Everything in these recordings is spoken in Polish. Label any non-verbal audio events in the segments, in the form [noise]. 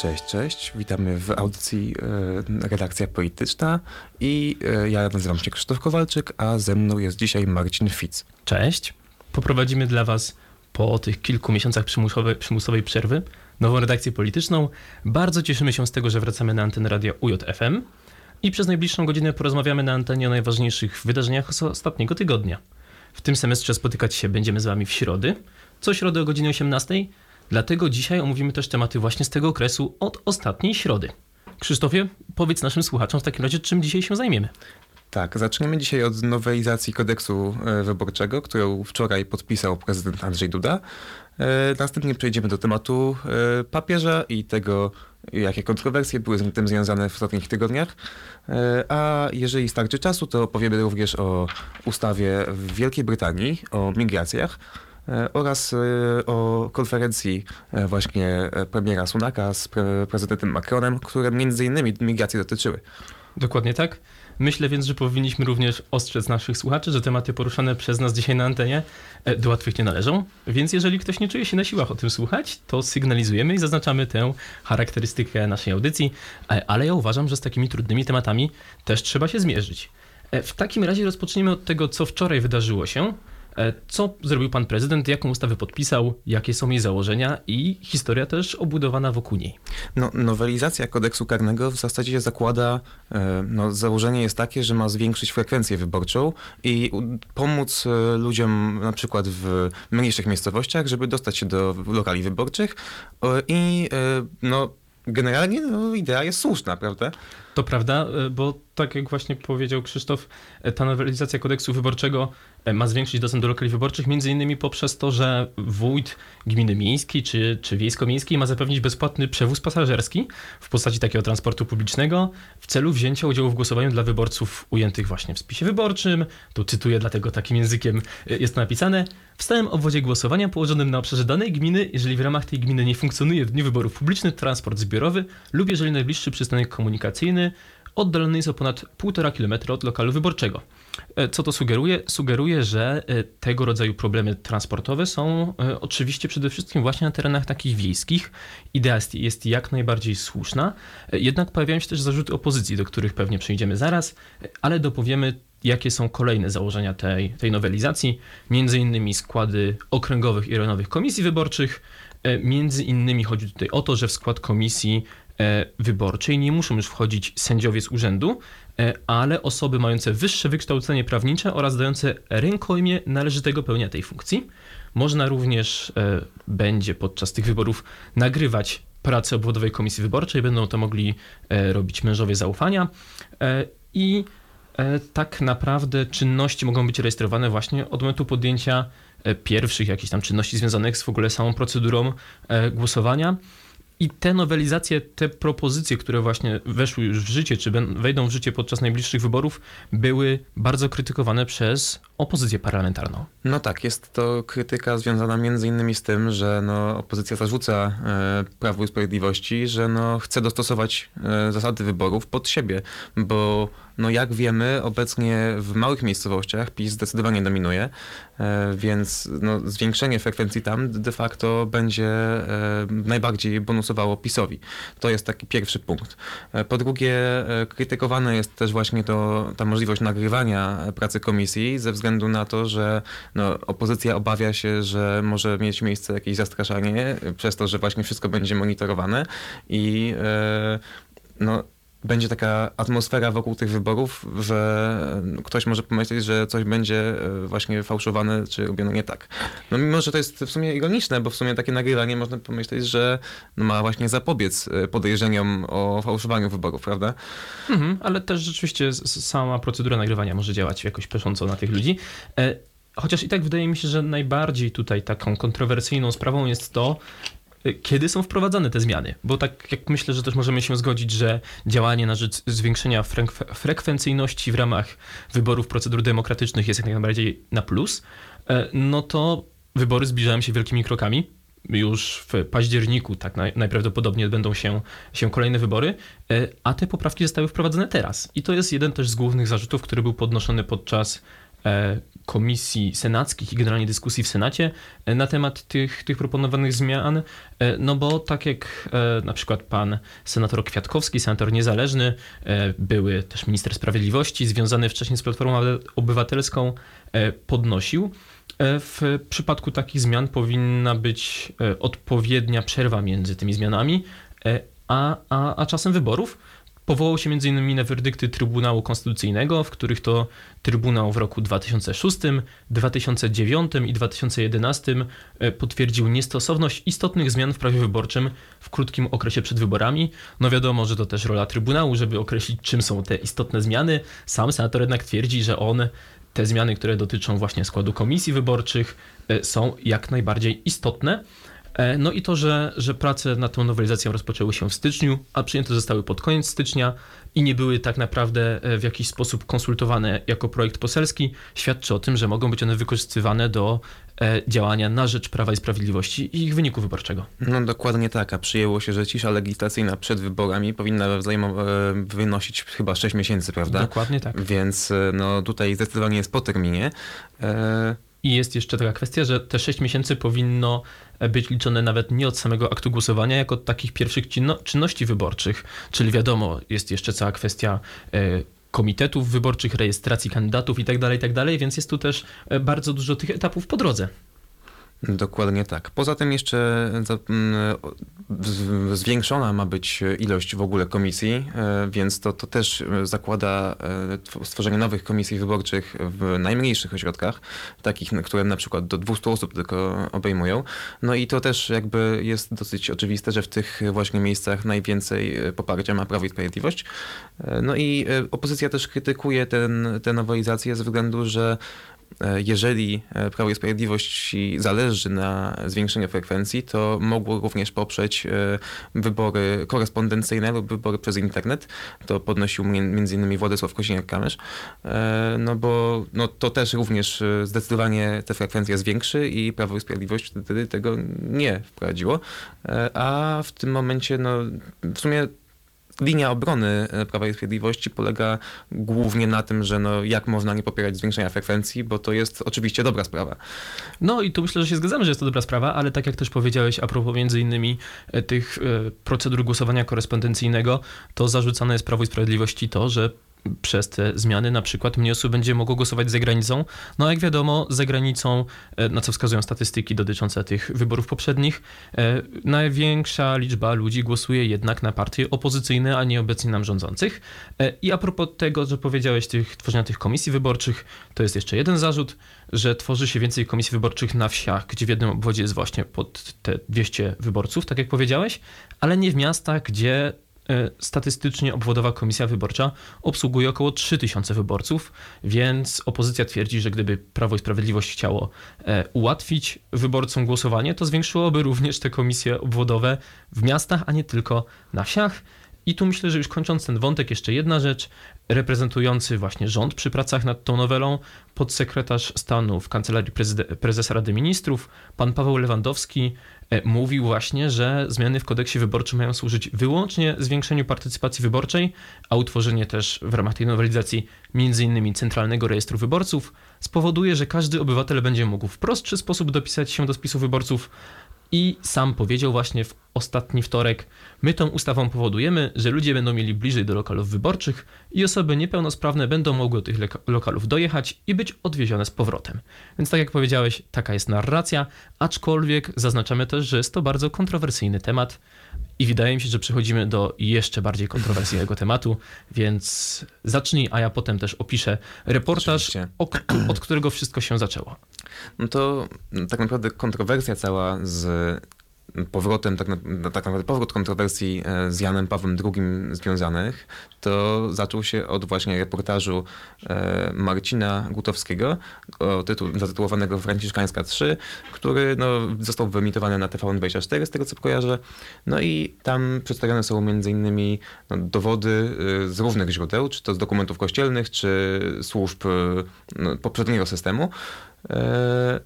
Cześć, cześć. Witamy w audycji e, Redakcja Polityczna i e, ja nazywam się Krzysztof Kowalczyk, a ze mną jest dzisiaj Marcin Fitz. Cześć. Poprowadzimy dla Was po tych kilku miesiącach przymusowej, przymusowej przerwy nową redakcję polityczną. Bardzo cieszymy się z tego, że wracamy na antenę radia UJFM i przez najbliższą godzinę porozmawiamy na antenie o najważniejszych wydarzeniach z ostatniego tygodnia. W tym semestrze spotykać się będziemy z Wami w środy, co środę o godzinie 18. Dlatego dzisiaj omówimy też tematy właśnie z tego okresu od ostatniej środy. Krzysztofie, powiedz naszym słuchaczom w takim razie, czym dzisiaj się zajmiemy. Tak, zaczniemy dzisiaj od nowelizacji kodeksu e, wyborczego, którą wczoraj podpisał prezydent Andrzej Duda. E, Następnie przejdziemy do tematu e, papieża i tego, jakie kontrowersje były z tym związane w ostatnich tygodniach. A jeżeli starczy czasu, to opowiemy również o ustawie w Wielkiej Brytanii, o migracjach oraz e, o konferencji e, właśnie e, premiera Sunaka z pre- prezydentem Macronem, które między innymi migracje dotyczyły. Dokładnie tak. Myślę więc, że powinniśmy również ostrzec naszych słuchaczy, że tematy poruszane przez nas dzisiaj na antenie e, do łatwych nie należą. Więc jeżeli ktoś nie czuje się na siłach o tym słuchać, to sygnalizujemy i zaznaczamy tę charakterystykę naszej audycji. E, Ale ja uważam, że z takimi trudnymi tematami też trzeba się zmierzyć. E, W takim razie rozpoczniemy od tego, co wczoraj wydarzyło się. E, Co zrobił pan prezydent, jaką ustawę podpisał, jakie są jej założenia i historia też obudowana wokół niej. No, nowelizacja kodeksu karnego w zasadzie zakłada, e, no, założenie jest takie, że ma zwiększyć frekwencję wyborczą i pomóc e, ludziom na przykład w mniejszych miejscowościach, żeby dostać się do lokali wyborczych i no, generalnie no, idea jest słuszna, prawda? To prawda, e, bo tak jak właśnie powiedział Krzysztof, e, ta nowelizacja kodeksu wyborczego e, ma zwiększyć dostęp do lokali wyborczych, między innymi poprzez to, że wójt gminy miejskiej czy, czy wiejsko-miejskiej ma zapewnić bezpłatny przewóz pasażerski w postaci takiego transportu publicznego w celu wzięcia udziału w głosowaniu dla wyborców ujętych właśnie w spisie wyborczym. Tu cytuję, dlatego takim językiem jest to napisane. W stałym obwodzie głosowania położonym na obszarze danej gminy, jeżeli w ramach tej gminy nie funkcjonuje w dniu wyborów publiczny transport zbiorowy lub jeżeli najbliższy przystanek komunikacyjny oddalony jest o ponad 1,5 km od lokalu wyborczego. E, Co to sugeruje? Sugeruje, że e, tego rodzaju problemy transportowe są e, oczywiście przede wszystkim właśnie na terenach takich wiejskich. Idea jest, jak najbardziej słuszna, jednak pojawiają się też zarzuty opozycji, do których pewnie przejdziemy zaraz, ale dopowiemy jakie są kolejne założenia tej, tej nowelizacji, między innymi składy okręgowych i rejonowych komisji wyborczych. E, Między innymi chodzi tutaj o to, że w skład komisji e, wyborczej nie muszą już wchodzić sędziowie z urzędu, e, ale osoby mające wyższe wykształcenie prawnicze oraz dające rękojmie należytego pełnienia tej funkcji. Można również będzie podczas tych wyborów nagrywać pracę obwodowej komisji wyborczej, będą to mogli robić mężowie zaufania i tak naprawdę czynności mogą być rejestrowane właśnie od momentu podjęcia e, pierwszych jakichś tam czynności związanych z w ogóle samą procedurą e, głosowania. I te nowelizacje, te propozycje, które właśnie weszły już w życie, czy wejdą w życie podczas najbliższych wyborów, były bardzo krytykowane przez opozycję parlamentarną. No tak, jest to krytyka związana między innymi z tym, że no, opozycja zarzuca e, Prawu i Sprawiedliwości, że no, chce dostosować e, zasady wyborów pod siebie, bo no, jak wiemy, obecnie w małych miejscowościach PiS zdecydowanie dominuje, e, więc no, zwiększenie frekwencji tam de facto będzie e, najbardziej bonusowało PiSowi. To jest taki pierwszy punkt. E, Po drugie, krytykowane jest też właśnie to, ta możliwość nagrywania pracy komisji ze względu na to, że no, opozycja obawia się, że może mieć miejsce jakieś zastraszanie przez to, że właśnie wszystko będzie monitorowane i no, będzie taka atmosfera wokół tych wyborów, że ktoś może pomyśleć, że coś będzie e, właśnie fałszowane, czy robione nie tak. No mimo, że to jest w sumie ironiczne, bo w sumie takie nagrywanie można pomyśleć, że ma właśnie zapobiec e, podejrzeniom o fałszowaniu wyborów, prawda? Mhm, ale też rzeczywiście sama procedura nagrywania może działać jakoś pesząco na tych ludzi. E, Chociaż i tak wydaje mi się, że najbardziej tutaj taką kontrowersyjną sprawą jest to, kiedy są wprowadzane te zmiany. Bo tak jak myślę, że też możemy się zgodzić, że działanie na rzecz zwiększenia frek- frekwencyjności w ramach wyborów procedur demokratycznych jest jak najbardziej na plus, e, no to wybory zbliżają się wielkimi krokami. Już w październiku tak naj, najprawdopodobniej będą się, się kolejne wybory, e, a te poprawki zostały wprowadzone teraz. I to jest jeden też z głównych zarzutów, który był podnoszony podczas e, komisji senackich i generalnie dyskusji w Senacie e, na temat tych, tych proponowanych zmian, e, no bo tak jak e, na przykład pan senator Kwiatkowski, senator niezależny, były też minister sprawiedliwości, związany wcześniej z Platformą Obywatelską, podnosił, w przypadku takich zmian powinna być odpowiednia przerwa między tymi zmianami, a, a, a czasem wyborów. Powołał się m.in. na werdykty Trybunału Konstytucyjnego, w których to Trybunał w roku 2006, 2009 i 2011 e, potwierdził niestosowność istotnych zmian w prawie wyborczym w krótkim okresie przed wyborami. No wiadomo, że to też rola Trybunału, żeby określić, czym są te istotne zmiany. Sam senator jednak twierdzi, że on te zmiany, które dotyczą właśnie składu komisji wyborczych, e, są jak najbardziej istotne. E, No i to, że, że prace nad tą nowelizacją rozpoczęły się w styczniu, a przyjęte zostały pod koniec stycznia i nie były tak naprawdę e, w jakiś sposób konsultowane jako projekt poselski, świadczy o tym, że mogą być one wykorzystywane do e, działania na rzecz Prawa i Sprawiedliwości i ich wyniku wyborczego. No dokładnie tak, a przyjęło się, że cisza legislacyjna przed wyborami powinna wynosić chyba 6 miesięcy, prawda? Dokładnie tak. Więc no tutaj zdecydowanie jest po terminie. E, I jest jeszcze taka kwestia, że te 6 miesięcy powinno być liczone nawet nie od samego aktu głosowania, jak od takich pierwszych czynno- czynności wyborczych. Czyli wiadomo, jest jeszcze cała kwestia e, komitetów wyborczych, rejestracji kandydatów i tak dalej, i tak więc jest tu też e, bardzo dużo tych etapów po drodze. Dokładnie tak. Poza tym jeszcze zwiększona ma być ilość w ogóle komisji, e, więc to, to też zakłada e, tw- stworzenie nowych komisji wyborczych w najmniejszych ośrodkach, takich, które na przykład do 200 osób tylko obejmują. No i to też jakby jest dosyć oczywiste, że w tych właśnie miejscach najwięcej e, poparcia ma Prawo i Sprawiedliwość. No i opozycja też krytykuje ten, tę nowelizację ze względu, że jeżeli e, Prawo i Sprawiedliwość zależy na zwiększeniu frekwencji, to mogło również poprzeć e, wybory korespondencyjne lub wybory przez internet. To podnosił innymi Władysław Kosiniak-Kamysz. E, No bo no, to też również e, zdecydowanie te frekwencje zwiększy i Prawo i Sprawiedliwość wtedy tego nie wprowadziło. E, A w tym momencie no, w sumie linia obrony e, Prawa i Sprawiedliwości polega głównie na tym, że no, jak można nie popierać zwiększenia frekwencji, bo to jest oczywiście dobra sprawa. No i tu myślę, że się zgadzamy, że jest to dobra sprawa, ale tak jak też powiedziałeś a propos między innymi e, tych e, procedur głosowania korespondencyjnego, to zarzucane jest Prawo i Sprawiedliwości to, że przez te zmiany na przykład mniej osób będzie mogło głosować za granicą. No jak wiadomo, za granicą, e, na co wskazują statystyki dotyczące tych wyborów poprzednich, e, największa liczba ludzi głosuje jednak na partie opozycyjne, a nie obecnie nam rządzących. E, I a propos tego, że powiedziałeś tych, tworzenia tych komisji wyborczych, to jest jeszcze jeden zarzut, że tworzy się więcej komisji wyborczych na wsiach, gdzie w jednym obwodzie jest właśnie pod te 200 wyborców, tak jak powiedziałeś, ale nie w miastach, gdzie statystycznie obwodowa komisja wyborcza obsługuje około 3000 wyborców, więc opozycja twierdzi, że gdyby Prawo i Sprawiedliwość chciało e, ułatwić wyborcom głosowanie, to zwiększyłoby również te komisje obwodowe w miastach, a nie tylko na wsiach. I tu myślę, że już kończąc ten wątek, jeszcze jedna rzecz. Reprezentujący właśnie rząd przy pracach nad tą nowelą, podsekretarz stanu w Kancelarii Prezesa Rady Ministrów, pan Paweł Lewandowski, e, mówił właśnie, że zmiany w kodeksie wyborczym mają służyć wyłącznie zwiększeniu partycypacji wyborczej, a utworzenie też w ramach tej nowelizacji m.in. Centralnego Rejestru Wyborców spowoduje, że każdy obywatel będzie mógł w prostszy sposób dopisać się do spisu wyborców i sam powiedział właśnie w ostatni wtorek, my tą ustawą powodujemy, że ludzie będą mieli bliżej do lokalów wyborczych i osoby niepełnosprawne będą mogły do tych lokalów dojechać i być odwiezione z powrotem. Więc tak jak powiedziałeś, taka jest narracja, aczkolwiek zaznaczamy też, że jest to bardzo kontrowersyjny temat i wydaje mi się, że przechodzimy do jeszcze bardziej kontrowersyjnego [laughs] tematu, więc zacznij, a ja potem też opiszę reportaż, o, od którego wszystko się zaczęło. No to tak naprawdę kontrowersja cała z powrotem, tak, na, tak naprawdę powrót kontrowersji e, z Janem Pawłem II związanych, to zaczął się od właśnie reportażu e, Marcina Gutowskiego tytuł, zatytułowanego Franciszkańska 3, który no, został wyemitowany na TVN24 z tego co kojarzę. No i tam przedstawione są innymi no, dowody y, z różnych źródeł, czy to z dokumentów kościelnych, czy służb no, poprzedniego systemu. E,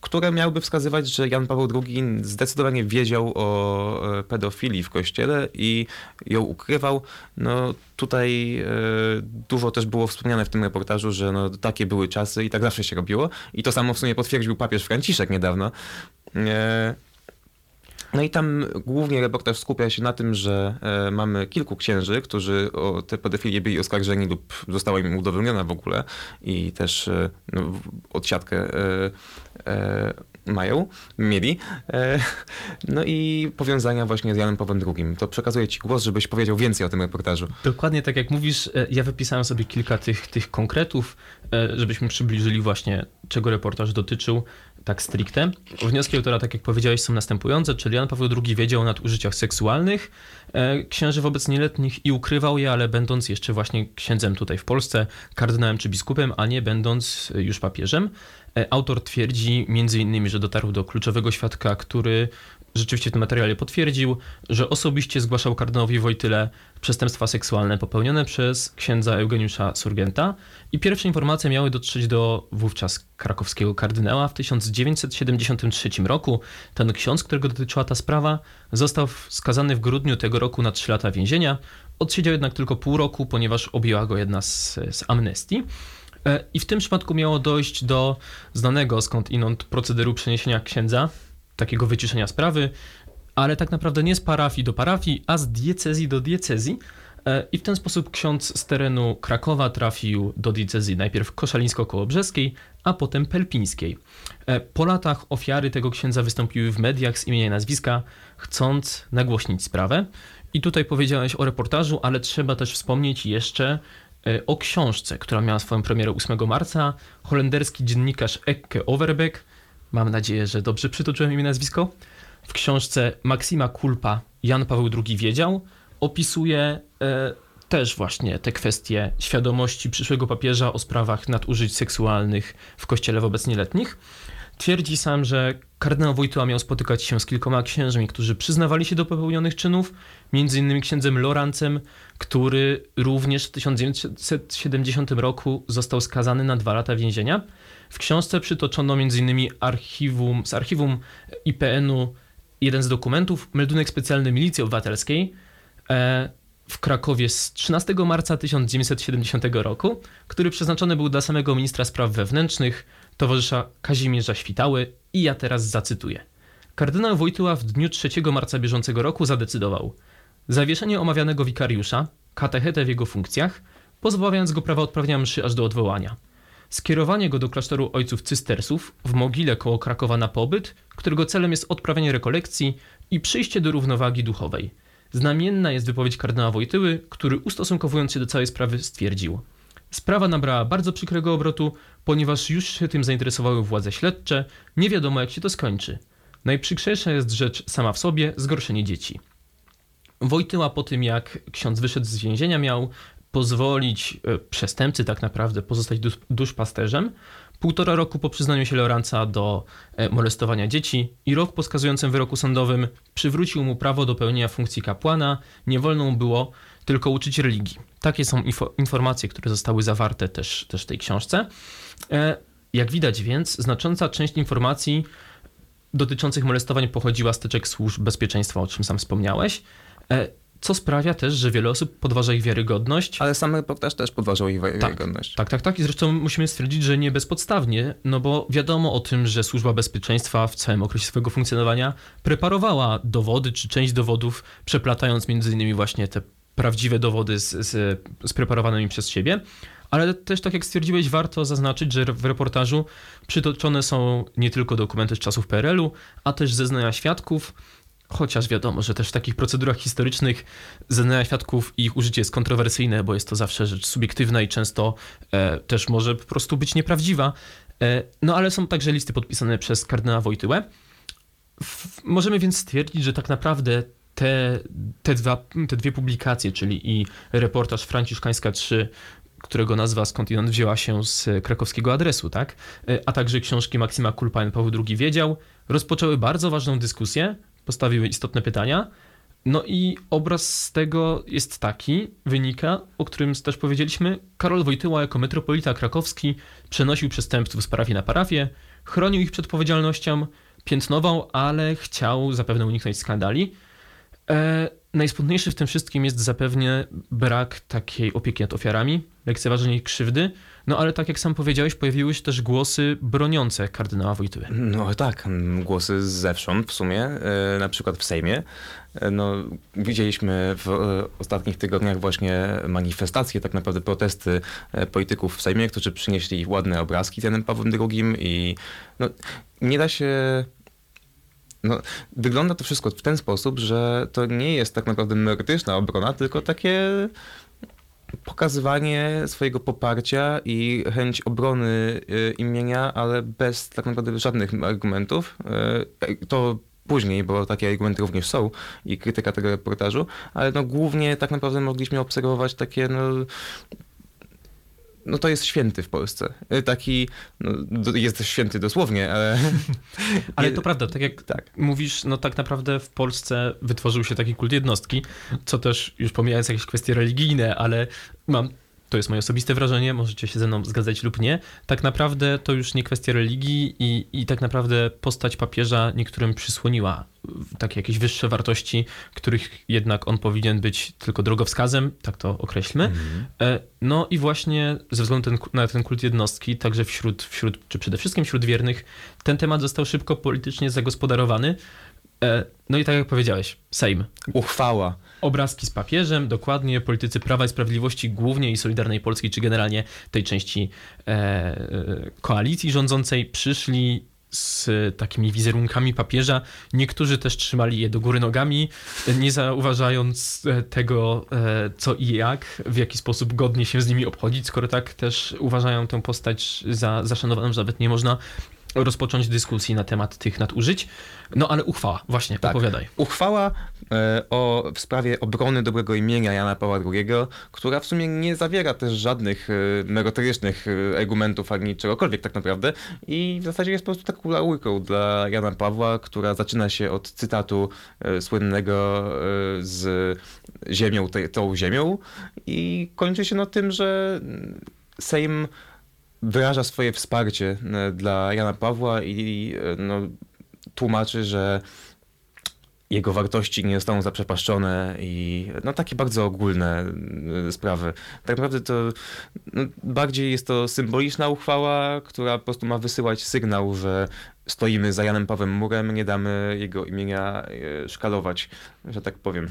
które miałyby wskazywać, że Jan Paweł II zdecydowanie wiedział o e, pedofilii w kościele i ją ukrywał. No tutaj e, dużo też było wspomniane w tym reportażu, że no, takie były czasy i tak zawsze się robiło. I to samo w sumie potwierdził papież Franciszek niedawno. No i tam głównie reportaż skupia się na tym, że e, mamy kilku księży, którzy o te pedofilię byli oskarżeni lub została im udowodniona w ogóle i też e, no, odsiadkę e, mają, mieli. E, no i powiązania właśnie z Janem Pawłem II. To przekazuję ci głos, żebyś powiedział więcej o tym reportażu. Dokładnie tak jak mówisz, e, ja wypisałem sobie kilka tych, tych konkretów, e, żebyśmy przybliżyli właśnie, czego reportaż dotyczył tak stricte. Wnioski autora, tak jak powiedziałeś, są następujące, czyli Jan Paweł II wiedział o nadużyciach seksualnych księży wobec nieletnich i ukrywał je, ale będąc jeszcze właśnie księdzem tutaj w Polsce, kardynałem czy biskupem, a nie będąc już papieżem. E, Autor twierdzi między innymi, że dotarł do kluczowego świadka, który rzeczywiście w tym materiale potwierdził, że osobiście zgłaszał kardynałowi Wojtyle przestępstwa seksualne popełnione przez księdza Eugeniusza Surgenta i pierwsze informacje miały dotrzeć do wówczas krakowskiego kardynała w 1973 roku. Ten ksiądz, którego dotyczyła ta sprawa, został skazany w grudniu tego roku na 3 lata więzienia. Odsiedział jednak tylko pół roku, ponieważ objęła go jedna z, z amnestii. E, I w tym przypadku miało dojść do znanego skądinąd procederu przeniesienia księdza, takiego wyciszenia sprawy, ale tak naprawdę nie z parafii do parafii, a z diecezji do diecezji. E, I w ten sposób ksiądz z terenu Krakowa trafił do diecezji najpierw koszalińsko-kołobrzeskiej, a potem pelpińskiej. E, Po latach ofiary tego księdza wystąpiły w mediach z imienia i nazwiska, chcąc nagłośnić sprawę. I tutaj powiedziałeś o reportażu, ale trzeba też wspomnieć jeszcze o książce, która miała swoją premierę 8 marca. Holenderski dziennikarz Ekke Overbeck, mam nadzieję, że dobrze przytoczyłem imię nazwisko, w książce Maksima Kulpa Jan Paweł II wiedział, opisuje e, też właśnie te kwestie świadomości przyszłego papieża o sprawach nadużyć seksualnych w kościele wobec nieletnich. Twierdzi sam, że kardynał Wojtyła miał spotykać się z kilkoma księżmi, którzy przyznawali się do popełnionych czynów, między innymi księdzem Lorancem, który również w 1970 roku został skazany na dwa lata więzienia. W książce przytoczono m.in. archiwum, z archiwum IPN-u jeden z dokumentów, meldunek specjalny Milicji Obywatelskiej e, w Krakowie z 13 marca 1970 roku, który przeznaczony był dla samego ministra spraw wewnętrznych, towarzysza Kazimierza Świtały i ja teraz zacytuję. Kardynał Wojtyła w dniu 3 marca bieżącego roku zadecydował zawieszenie omawianego wikariusza, katechetę w jego funkcjach, pozbawiając go prawa odprawienia mszy aż do odwołania skierowanie go do klasztoru ojców cystersów w mogile koło Krakowa na pobyt, którego celem jest odprawienie rekolekcji i przyjście do równowagi duchowej. Znamienna jest wypowiedź kardynała Wojtyły, który ustosunkowując się do całej sprawy stwierdził. Sprawa nabrała bardzo przykrego obrotu, ponieważ już się tym zainteresowały władze śledcze, nie wiadomo jak się to skończy. Najprzykrzejsza jest rzecz sama w sobie zgorszenie dzieci. Wojtyła po tym, jak ksiądz wyszedł z więzienia, miał pozwolić e, przestępcy tak naprawdę pozostać dusz, duszpasterzem. Półtora roku po przyznaniu się Loranca do e, molestowania dzieci i rok po skazującym wyroku sądowym przywrócił mu prawo do pełnienia funkcji kapłana. Nie wolno mu było tylko uczyć religii. Takie są info, informacje, które zostały zawarte też, też w tej książce. E, Jak widać więc, znacząca część informacji dotyczących molestowań pochodziła z teczek służb bezpieczeństwa, o czym sam wspomniałeś. E, Co sprawia też, że wiele osób podważa ich wiarygodność. Ale sam reportaż też podważał ich wiarygodność. Tak, tak, tak. I zresztą musimy stwierdzić, że nie bezpodstawnie, no bo wiadomo o tym, że służba bezpieczeństwa w całym okresie swojego funkcjonowania preparowała dowody, czy część dowodów, przeplatając między innymi właśnie te prawdziwe dowody z, z, z preparowanymi przez siebie. Ale też, tak jak stwierdziłeś, warto zaznaczyć, że w reportażu przytoczone są nie tylko dokumenty z czasów PRL-u, a też zeznania świadków, Chociaż wiadomo, że też w takich procedurach historycznych zeznania świadków i ich użycie jest kontrowersyjne, bo jest to zawsze rzecz subiektywna i często e, też może po prostu być nieprawdziwa. E, no ale są także listy podpisane przez kardynała Wojtyłę. W, możemy więc stwierdzić, że tak naprawdę te, te, dwa, te dwie publikacje, czyli i reportaż Franciszkańska 3, którego nazwa skądinąd wzięła się z krakowskiego adresu, tak? E, a także książki Maksima Kulpa Paweł II wiedział, rozpoczęły bardzo ważną dyskusję, postawiły istotne pytania, No i obraz z tego jest taki, wynika, o którym też powiedzieliśmy. Karol Wojtyła jako metropolita krakowski przenosił przestępców z parafii na parafię, chronił ich przed odpowiedzialnością, piętnował, ale chciał zapewne uniknąć skandali. E, najsmutniejszy w tym wszystkim jest zapewne brak takiej opieki nad ofiarami, lekceważenie ich krzywdy, no ale tak jak sam powiedziałeś, pojawiły się też głosy broniące kardynała Wojtyły. No tak, mm, głosy zewsząd w sumie, e, na przykład w Sejmie. E, No, widzieliśmy w e, ostatnich tygodniach właśnie manifestacje, tak naprawdę protesty polityków w Sejmie, którzy przynieśli ładne obrazki Janem Pawłem II i no, nie da się no, wygląda to wszystko w ten sposób, że to nie jest tak naprawdę merytoryczna obrona, tylko takie pokazywanie swojego poparcia i chęć obrony y, imienia, ale bez tak naprawdę żadnych argumentów. Y, To później, bo takie argumenty również są i krytyka tego reportażu, ale no głównie tak naprawdę mogliśmy obserwować takie no, no to jest święty w Polsce. Y, Taki, no, jest święty dosłownie, ale... [laughs] Ale to prawda, tak jak Tak. mówisz, no tak naprawdę w Polsce wytworzył się taki kult jednostki, co też już pomijając jakieś kwestie religijne, ale mam, to jest moje osobiste wrażenie, możecie się ze mną zgadzać lub nie, tak naprawdę to już nie kwestia religii i, i tak naprawdę postać papieża niektórym przysłoniła takie jakieś wyższe wartości, których jednak on powinien być tylko drogowskazem, tak to określmy. E, No i właśnie ze względu ten, na ten kult jednostki, także wśród, wśród, czy przede wszystkim wśród wiernych, ten temat został szybko politycznie zagospodarowany. E, No i tak jak powiedziałeś, Sejm. Uchwała. Obrazki z papieżem, dokładnie politycy Prawa i Sprawiedliwości, głównie i Solidarnej Polski, czy generalnie tej części e, e, koalicji rządzącej, przyszli z takimi wizerunkami papieża. Niektórzy też trzymali je do góry nogami, nie zauważając e, tego, e, co i jak, w jaki sposób godnie się z nimi obchodzić, skoro tak też uważają tę postać za zaszanowaną, że nawet nie można rozpocząć dyskusji na temat tych nadużyć. No ale uchwała, właśnie, Tak. opowiadaj. Uchwała e, o, w sprawie obrony dobrego imienia Jana Pawła II, która w sumie nie zawiera też żadnych e, merytorycznych e, argumentów ani czegokolwiek tak naprawdę i w zasadzie jest po prostu taką laurką dla Jana Pawła, która zaczyna się od cytatu słynnego z ziemią, te, tą ziemią i kończy się no tym, że Sejm wyraża swoje wsparcie dla Jana Pawła i no, tłumaczy, że jego wartości nie zostaną zaprzepaszczone i no takie bardzo ogólne y, sprawy. Tak naprawdę to no, bardziej jest to symboliczna uchwała, która po prostu ma wysyłać sygnał, że stoimy za Janem Pawłem Murem, nie damy jego imienia y, szkalować, że tak powiem.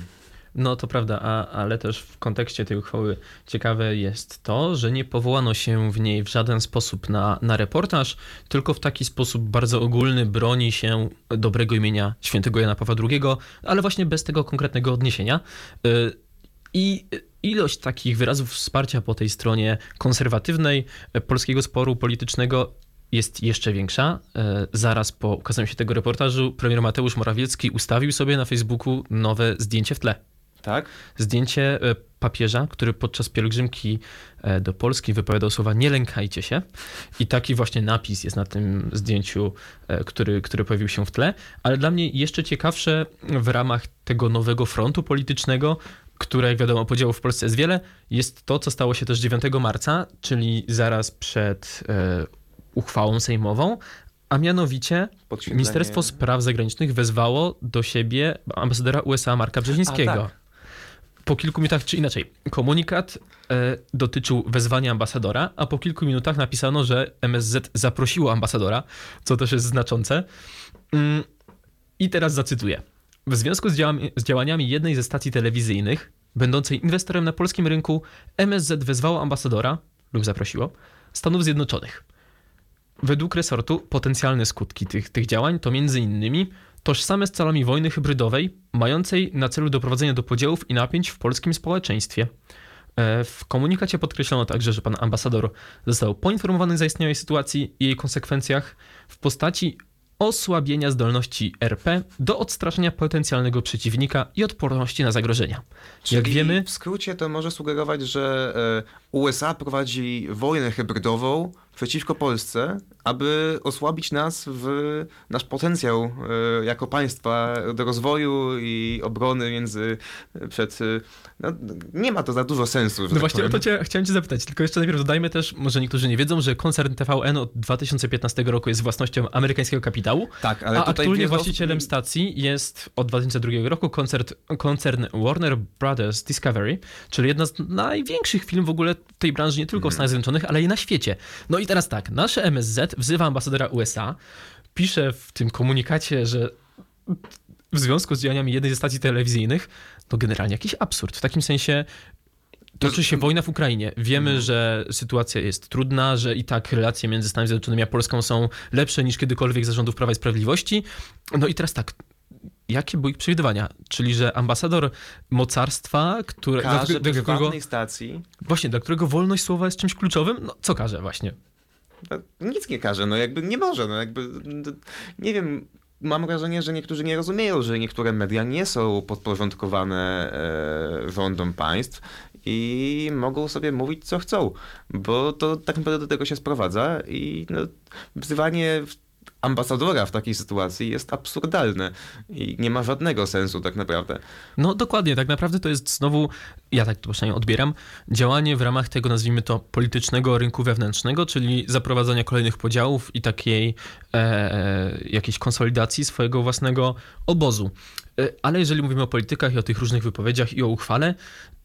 No to prawda, a, ale też w kontekście tej uchwały ciekawe jest to, że nie powołano się w niej w żaden sposób na, na reportaż, tylko w taki sposób bardzo ogólny broni się dobrego imienia świętego Jana Pawła II, ale właśnie bez tego konkretnego odniesienia. Y, I ilość takich wyrazów wsparcia po tej stronie konserwatywnej e, polskiego sporu politycznego jest jeszcze większa. E, Zaraz po ukazaniu się tego reportażu premier Mateusz Morawiecki ustawił sobie na Facebooku nowe zdjęcie w tle Tak? zdjęcie e, papieża, który podczas pielgrzymki e, do Polski wypowiadał słowa nie lękajcie się i taki właśnie napis jest na tym zdjęciu, e, który, który pojawił się w tle, ale dla mnie jeszcze ciekawsze w ramach tego nowego frontu politycznego, które jak wiadomo podziałów w Polsce jest wiele, jest to, co stało się też 9 marca, czyli zaraz przed uchwałą sejmową, a mianowicie Ministerstwo Spraw Zagranicznych wezwało do siebie ambasadora USA Marka Brzezińskiego. A, tak. Po kilku minutach, czy inaczej, komunikat e, dotyczył wezwania ambasadora, a po kilku minutach napisano, że MSZ zaprosiło ambasadora, co też jest znaczące. Mm, I teraz zacytuję. W związku z, z działaniami jednej ze stacji telewizyjnych, będącej inwestorem na polskim rynku, MSZ wezwało ambasadora, lub zaprosiło, Stanów Zjednoczonych. Według resortu potencjalne skutki tych, tych działań to m.in. tożsame z celami wojny hybrydowej, mającej na celu doprowadzenie do podziałów i napięć w polskim społeczeństwie. E, W komunikacie podkreślono także, że pan ambasador został poinformowany o zaistniałej sytuacji i jej konsekwencjach w postaci osłabienia zdolności RP do odstraszenia potencjalnego przeciwnika i odporności na zagrożenia. Jak Czyli wiemy, W skrócie to może sugerować, że USA prowadzi wojnę hybrydową przeciwko Polsce, aby osłabić nas w nasz potencjał e, jako państwa do rozwoju i obrony między przed. e, No, nie ma to za dużo sensu. No tak właśnie o powiem. to cię, chciałem cię zapytać, tylko jeszcze najpierw dodajmy też, może niektórzy nie wiedzą, że koncern TVN od 2015 roku jest własnością amerykańskiego kapitału, Tak, ale a aktualnie właścicielem stacji jest od 2002 roku koncern, koncern Warner Brothers Discovery, czyli jedna z największych firm w ogóle tej branży, nie tylko w Stanach Zjednoczonych, ale i na świecie. No i teraz tak, nasze MSZ wzywa ambasadora USA, pisze w tym komunikacie, że w związku z działaniami jednej ze stacji telewizyjnych, to generalnie jakiś absurd. W takim sensie toczy się wojna w Ukrainie. Wiemy, że sytuacja jest trudna, że i tak relacje między Stanami Zjednoczonymi a Polską są lepsze niż kiedykolwiek za rządów Prawa i Sprawiedliwości. No i teraz tak, jakie były ich przewidywania? Czyli, że ambasador mocarstwa, które, dla, Każe którego- dla którego, stacji właśnie, dla którego wolność słowa jest czymś kluczowym, no co każe właśnie? No, nic nie każe, no jakby nie może, no jakby no, nie wiem. Mam wrażenie, że niektórzy nie rozumieją, że niektóre media nie są podporządkowane e, rządom państw i mogą sobie mówić, co chcą, bo to tak naprawdę do tego się sprowadza i no, wzywanie ambasadora w takiej sytuacji jest absurdalne i nie ma żadnego sensu tak naprawdę. No dokładnie, tak naprawdę to jest znowu, ja tak to przynajmniej odbieram, działanie w ramach tego, nazwijmy to, politycznego rynku wewnętrznego, czyli zaprowadzania kolejnych podziałów i takiej e, jakiejś konsolidacji swojego własnego obozu. E, ale jeżeli mówimy o politykach i o tych różnych wypowiedziach i o uchwale,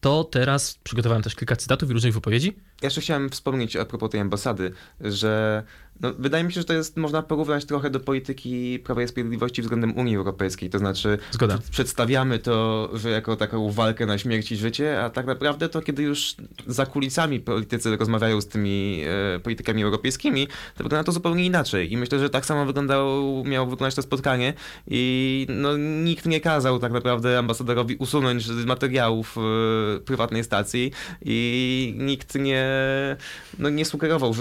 to teraz przygotowałem też kilka cytatów i różnych wypowiedzi. Ja jeszcze chciałem wspomnieć a propos tej ambasady, że no, wydaje mi się, że to jest, można porównać trochę do polityki Prawa i Sprawiedliwości względem Unii Europejskiej. To znaczy, Zgoda. przed- przedstawiamy to, że jako taką walkę na śmierć i życie, a tak naprawdę to, kiedy już za kulisami politycy rozmawiają z tymi e, politykami europejskimi, to wygląda to zupełnie inaczej. I myślę, że tak samo wyglądało, miało wyglądać to spotkanie i no, nikt nie kazał tak naprawdę ambasadorowi usunąć z materiałów e, prywatnej stacji i nikt nie, no, nie sugerował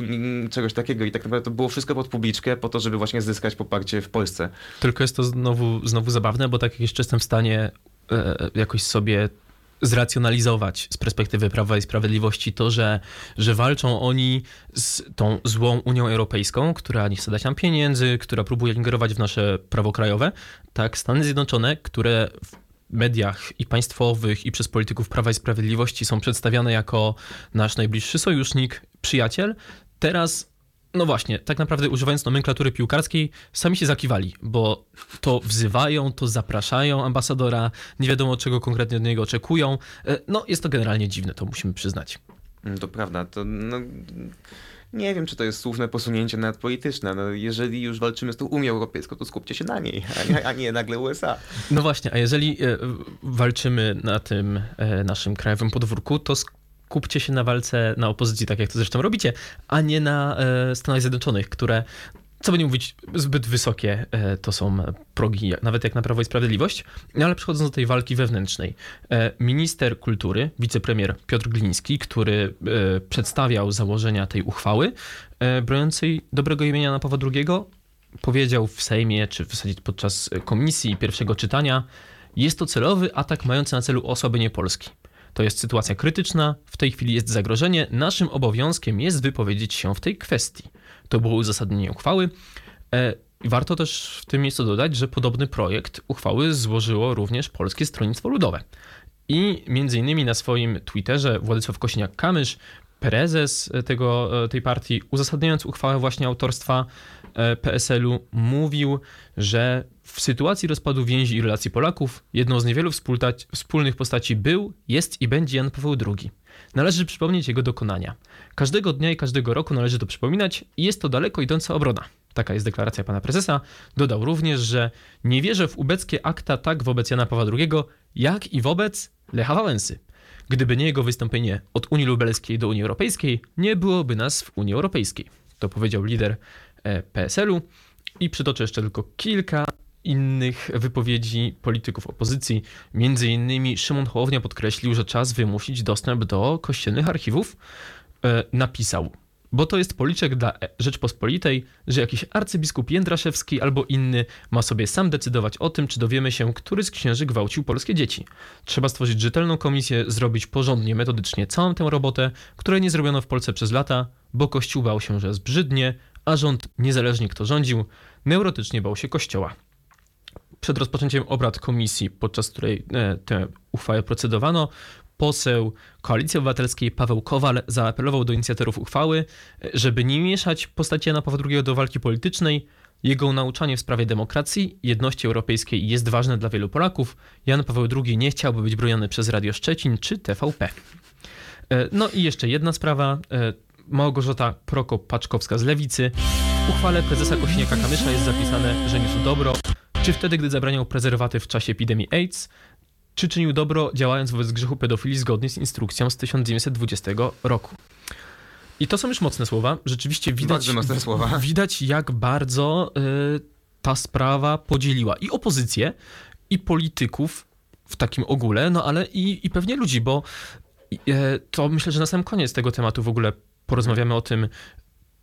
czegoś takiego i tak naprawdę to było wszystko pod publiczkę po to, żeby właśnie zyskać poparcie w Polsce. Tylko jest to znowu, znowu zabawne, bo tak jak jeszcze jestem w stanie e, jakoś sobie zracjonalizować z perspektywy Prawa i Sprawiedliwości to, że, że walczą oni z tą złą Unią Europejską, która nie chce dać nam pieniędzy, która próbuje ingerować w nasze prawo krajowe, tak Stany Zjednoczone, które w mediach i państwowych i przez polityków Prawa i Sprawiedliwości są przedstawiane jako nasz najbliższy sojusznik, przyjaciel, teraz no właśnie, tak naprawdę używając nomenklatury piłkarskiej, sami się zakiwali, bo to wzywają, to zapraszają ambasadora, nie wiadomo czego konkretnie od niego oczekują. E, No jest to generalnie dziwne, to musimy przyznać. Mm, To prawda, to no, nie wiem, czy to jest słuszne posunięcie nawet polityczne. No, jeżeli już walczymy z tą Unią Europejską, to skupcie się na niej, a nie, a nie nagle USA. No właśnie, a jeżeli e, walczymy na tym e, naszym krajowym podwórku, to skupcie się na walce na opozycji, tak jak to zresztą robicie, a nie na e, Stanach Zjednoczonych, które, co by nie mówić, zbyt wysokie e, to są progi, nawet jak na Prawo i Sprawiedliwość. No ale przechodząc do tej walki wewnętrznej. E, Minister kultury, wicepremier Piotr Gliński, który przedstawiał założenia tej uchwały broniącej dobrego imienia Jana Pawła II, powiedział w Sejmie, czy w zasadzie podczas komisji pierwszego czytania, jest to celowy atak mający na celu osłabienie Polski. To jest sytuacja krytyczna, w tej chwili jest zagrożenie, naszym obowiązkiem jest wypowiedzieć się w tej kwestii. To było uzasadnienie uchwały. E, Warto też w tym miejscu dodać, że podobny projekt uchwały złożyło również Polskie Stronnictwo Ludowe. I między innymi na swoim Twitterze Władysław Kośniak-Kamysz, prezes tego, e, tej partii, uzasadniając uchwałę właśnie autorstwa PSL-u, mówił, że w sytuacji rozpadu więzi i relacji Polaków jedną z niewielu wspólnych postaci był, jest i będzie Jan Paweł II. Należy przypomnieć jego dokonania. Każdego dnia i każdego roku należy to przypominać i jest to daleko idąca obrona. Taka jest deklaracja pana prezesa. Dodał również, że nie wierzę w ubeckie akta tak wobec Jana Pawła II, jak i wobec Lecha Wałęsy. Gdyby nie jego wystąpienie od Unii Lubelskiej do Unii Europejskiej, nie byłoby nas w Unii Europejskiej. To powiedział lider e, PSL-u i przytoczę jeszcze tylko kilka innych wypowiedzi polityków opozycji. Między innymi Szymon Hołownia podkreślił, że czas wymusić dostęp do kościelnych archiwów. E, Napisał, bo to jest policzek dla Rzeczpospolitej, że jakiś arcybiskup Jędraszewski albo inny ma sobie sam decydować o tym, czy dowiemy się, który z księży gwałcił polskie dzieci. Trzeba stworzyć rzetelną komisję, zrobić porządnie, metodycznie całą tę robotę, której nie zrobiono w Polsce przez lata, bo Kościół bał się, że zbrzydnie, a rząd, niezależnie kto rządził, neurotycznie bał się Kościoła. Przed rozpoczęciem obrad komisji, podczas której e, tę uchwałę procedowano, poseł Koalicji Obywatelskiej Paweł Kowal zaapelował do inicjatorów uchwały, żeby nie mieszać postaci Jana Pawła II do walki politycznej. Jego nauczanie w sprawie demokracji jedności europejskiej jest ważne dla wielu Polaków. Jan Paweł II nie chciałby być broniony przez Radio Szczecin czy TVP. E, No i jeszcze jedna sprawa. Małgorzata Prokop-Paczkowska z Lewicy. W uchwale prezesa Kosiniaka-Kamysza jest zapisane, że niósł dobro, czy wtedy, gdy zabraniał prezerwatyw w czasie epidemii AIDS, czy czynił dobro, działając wobec grzechu pedofilii zgodnie z instrukcją z 1920 roku. I to są już mocne słowa. Rzeczywiście widać, słowa. [laughs] widać jak bardzo y, ta sprawa podzieliła i opozycję, i polityków w takim ogóle, no ale i, i pewnie ludzi, bo y, to myślę, że na sam koniec tego tematu w ogóle porozmawiamy o tym,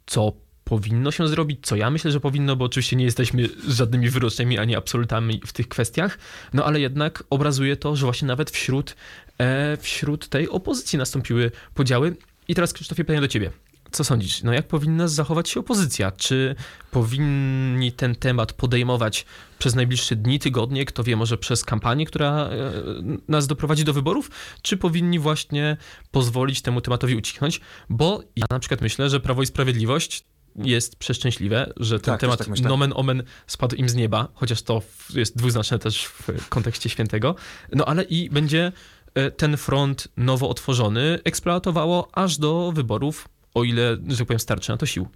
co powinno się zrobić, co ja myślę, że powinno, bo oczywiście nie jesteśmy żadnymi wyroczniami ani absolutami w tych kwestiach, no ale jednak obrazuje to, że właśnie nawet wśród, e, wśród tej opozycji nastąpiły podziały. I teraz Krzysztofie pytanie do ciebie. Co sądzisz? No jak powinna zachować się opozycja? Czy powinni ten temat podejmować przez najbliższe dni, tygodnie, kto wie, może przez kampanię, która e, nas doprowadzi do wyborów? Czy powinni właśnie pozwolić temu tematowi ucichnąć? Bo ja na przykład myślę, że Prawo i Sprawiedliwość jest przeszczęśliwe, że ten Tak, temat tak myślę. nomen omen spadł im z nieba, chociaż to jest dwuznaczne też w kontekście świętego. No ale i będzie e, ten front nowo otworzony eksploatowało aż do wyborów, o ile, że tak powiem, starczy na to sił.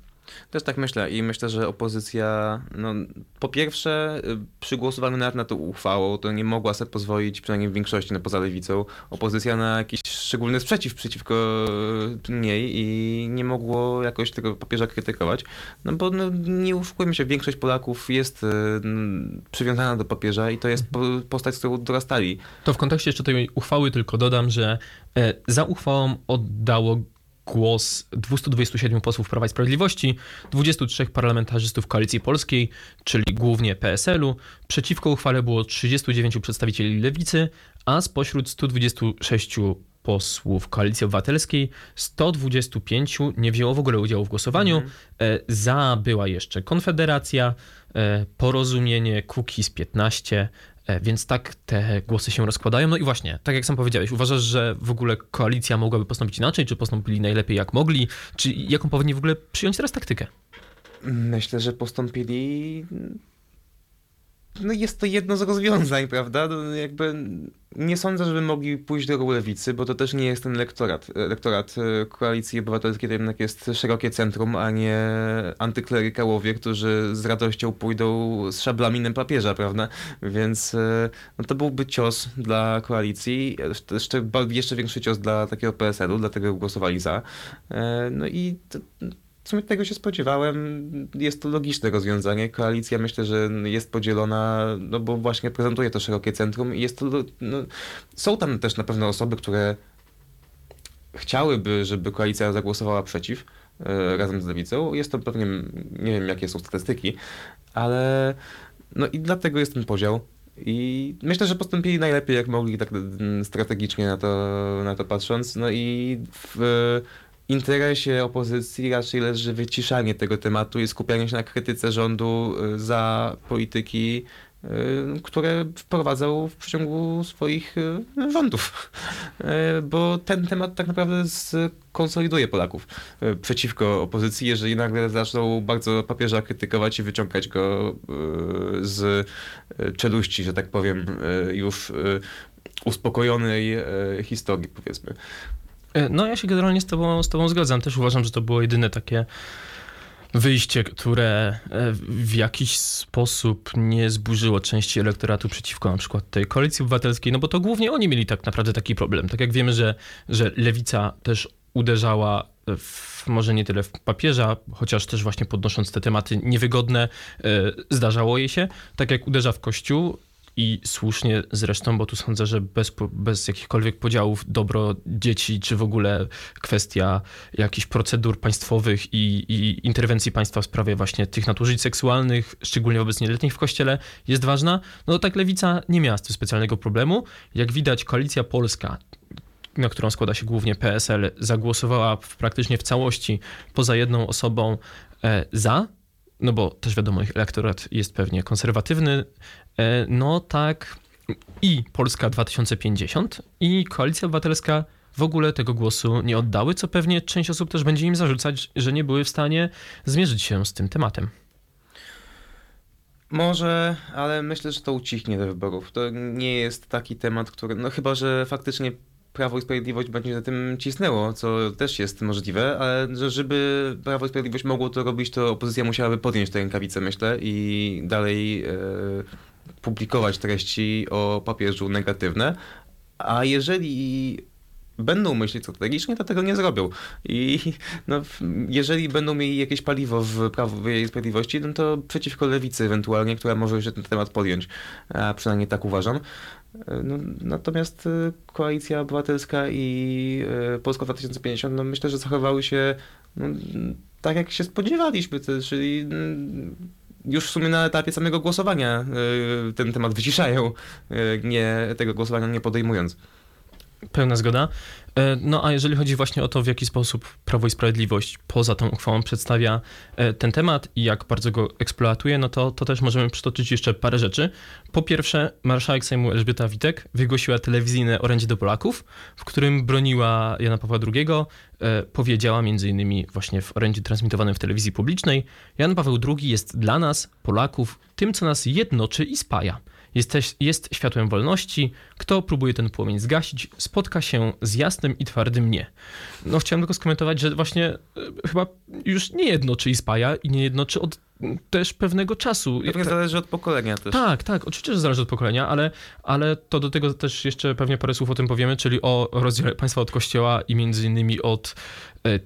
Też tak myślę i myślę, że opozycja, no, po pierwsze, y, przy głosowaniu nawet na tą uchwałą, to nie mogła sobie pozwolić, przynajmniej w większości, no poza lewicą, opozycja na jakiś szczególny sprzeciw przeciwko y, niej i nie mogło jakoś tego papieża krytykować, no bo no, nie oszukujmy się, większość Polaków jest y, przywiązana do papieża i to jest po, postać, z którą dorastali. To w kontekście jeszcze tej uchwały tylko dodam, że e, za uchwałą oddało głos 227 posłów Prawa i Sprawiedliwości, 23 parlamentarzystów Koalicji Polskiej, czyli głównie PSL-u. Przeciwko uchwale było 39 przedstawicieli Lewicy, a spośród 126 posłów Koalicji Obywatelskiej 125 nie wzięło w ogóle udziału w głosowaniu. E, Za była jeszcze Konfederacja, e, Porozumienie, Kukiz 15, e, więc tak te głosy się rozkładają. No i właśnie, tak jak sam powiedziałeś, uważasz, że w ogóle koalicja mogłaby postąpić inaczej, czy postąpili najlepiej jak mogli, czy jaką powinni w ogóle przyjąć teraz taktykę? Myślę, że postąpili. No jest to jedno z rozwiązań, prawda? No jakby nie sądzę, żeby mogli pójść drogą lewicy, bo to też nie jest ten lektorat. Elektorat e, Koalicji Obywatelskiej to jednak jest szerokie centrum, a nie antyklerykałowie, którzy z radością pójdą z szablami na papieża, prawda? Więc e, no to byłby cios dla koalicji, jeszcze, jeszcze większy cios dla takiego PSL-u, dlatego głosowali za. E, No i to, w sumie tego się spodziewałem. Jest to logiczne rozwiązanie. Koalicja myślę, że jest podzielona, no bo właśnie prezentuje to szerokie centrum i jest to, no, są tam też na pewno osoby, które chciałyby, żeby koalicja zagłosowała przeciw e, razem z lewicą. Jest to pewnie, nie wiem jakie są statystyki, ale no i dlatego jest ten podział. I myślę, że postąpili najlepiej, jak mogli, tak mm, strategicznie na to, na to patrząc. No i w interesie opozycji raczej leży wyciszanie tego tematu i skupianie się na krytyce rządu y, za polityki, y, które wprowadzał w przeciągu swoich y, rządów. Bo ten temat tak naprawdę skonsoliduje Polaków przeciwko opozycji, jeżeli nagle zaczną bardzo papieża krytykować i wyciągać go z czeluści, że tak powiem, już uspokojonej historii, powiedzmy. E, No ja się generalnie z tobą, z tobą zgadzam. Też uważam, że to było jedyne takie wyjście, które e, w jakiś sposób nie zburzyło części elektoratu przeciwko na przykład tej koalicji obywatelskiej, no bo to głównie oni mieli tak naprawdę taki problem. Tak jak wiemy, że, że lewica też uderzała w, może nie tyle w papieża, chociaż też właśnie podnosząc te tematy niewygodne, e, zdarzało jej się, tak jak uderza w kościół, i słusznie zresztą, bo tu sądzę, że bez, bez jakichkolwiek podziałów dobro dzieci, czy w ogóle kwestia jakichś procedur państwowych i, i interwencji państwa w sprawie właśnie tych nadużyć seksualnych, szczególnie wobec nieletnich w kościele, jest ważna, no tak lewica nie miała z tym specjalnego problemu. Jak widać, koalicja polska, na którą składa się głównie PSL, zagłosowała w, praktycznie w całości poza jedną osobą e, za, no bo też wiadomo, ich elektorat jest pewnie konserwatywny, e, no tak i Polska 2050 i Koalicja Obywatelska w ogóle tego głosu nie oddały, co pewnie część osób też będzie im zarzucać, że nie były w stanie zmierzyć się z tym tematem. Może, ale myślę, że to ucichnie do wyborów. To nie jest taki temat, który. No chyba, że faktycznie Prawo i Sprawiedliwość będzie za tym cisnęło, co też jest możliwe, ale że żeby Prawo i Sprawiedliwość mogło to robić, to opozycja musiałaby podjąć te rękawice, myślę, i dalej e, publikować treści o papieżu negatywne. A jeżeli będą myśleć strategicznie, to tego nie zrobią. I no, jeżeli będą mieli jakieś paliwo w Prawie i Sprawiedliwości, no to przeciwko lewicy ewentualnie, która może już ten temat podjąć. A przynajmniej tak uważam. No, natomiast y, Koalicja Obywatelska i y, Polska 2050, no myślę, że zachowały się no, tak, jak się spodziewaliśmy, czyli mm, już w sumie na etapie samego głosowania y, ten temat wyciszają, nie, tego głosowania nie podejmując. Pełna zgoda. E, No a jeżeli chodzi właśnie o to, w jaki sposób Prawo i Sprawiedliwość poza tą uchwałą przedstawia e, ten temat i jak bardzo go eksploatuje, no to, to też możemy przytoczyć jeszcze parę rzeczy. Po pierwsze, marszałek Sejmu Elżbieta Witek wygłosiła telewizyjne orędzie do Polaków, w którym broniła Jana Pawła II. E, Powiedziała między innymi właśnie w orędziu transmitowanym w telewizji publicznej, Jan Paweł II jest dla nas, Polaków, tym, co nas jednoczy i spaja. Jesteś, jest światłem wolności. Kto próbuje ten płomień zgasić, spotka się z jasnym i twardym nie. No chciałem tylko skomentować, że właśnie e, chyba już nie jednoczy i spaja i nie jednoczy od m, też pewnego czasu. Pewnie Ta- zależy od pokolenia też. tak, tak, oczywiście, że zależy od pokolenia, ale, ale to do tego też jeszcze pewnie parę słów o tym powiemy, czyli o rozdziale państwa od kościoła i między innymi od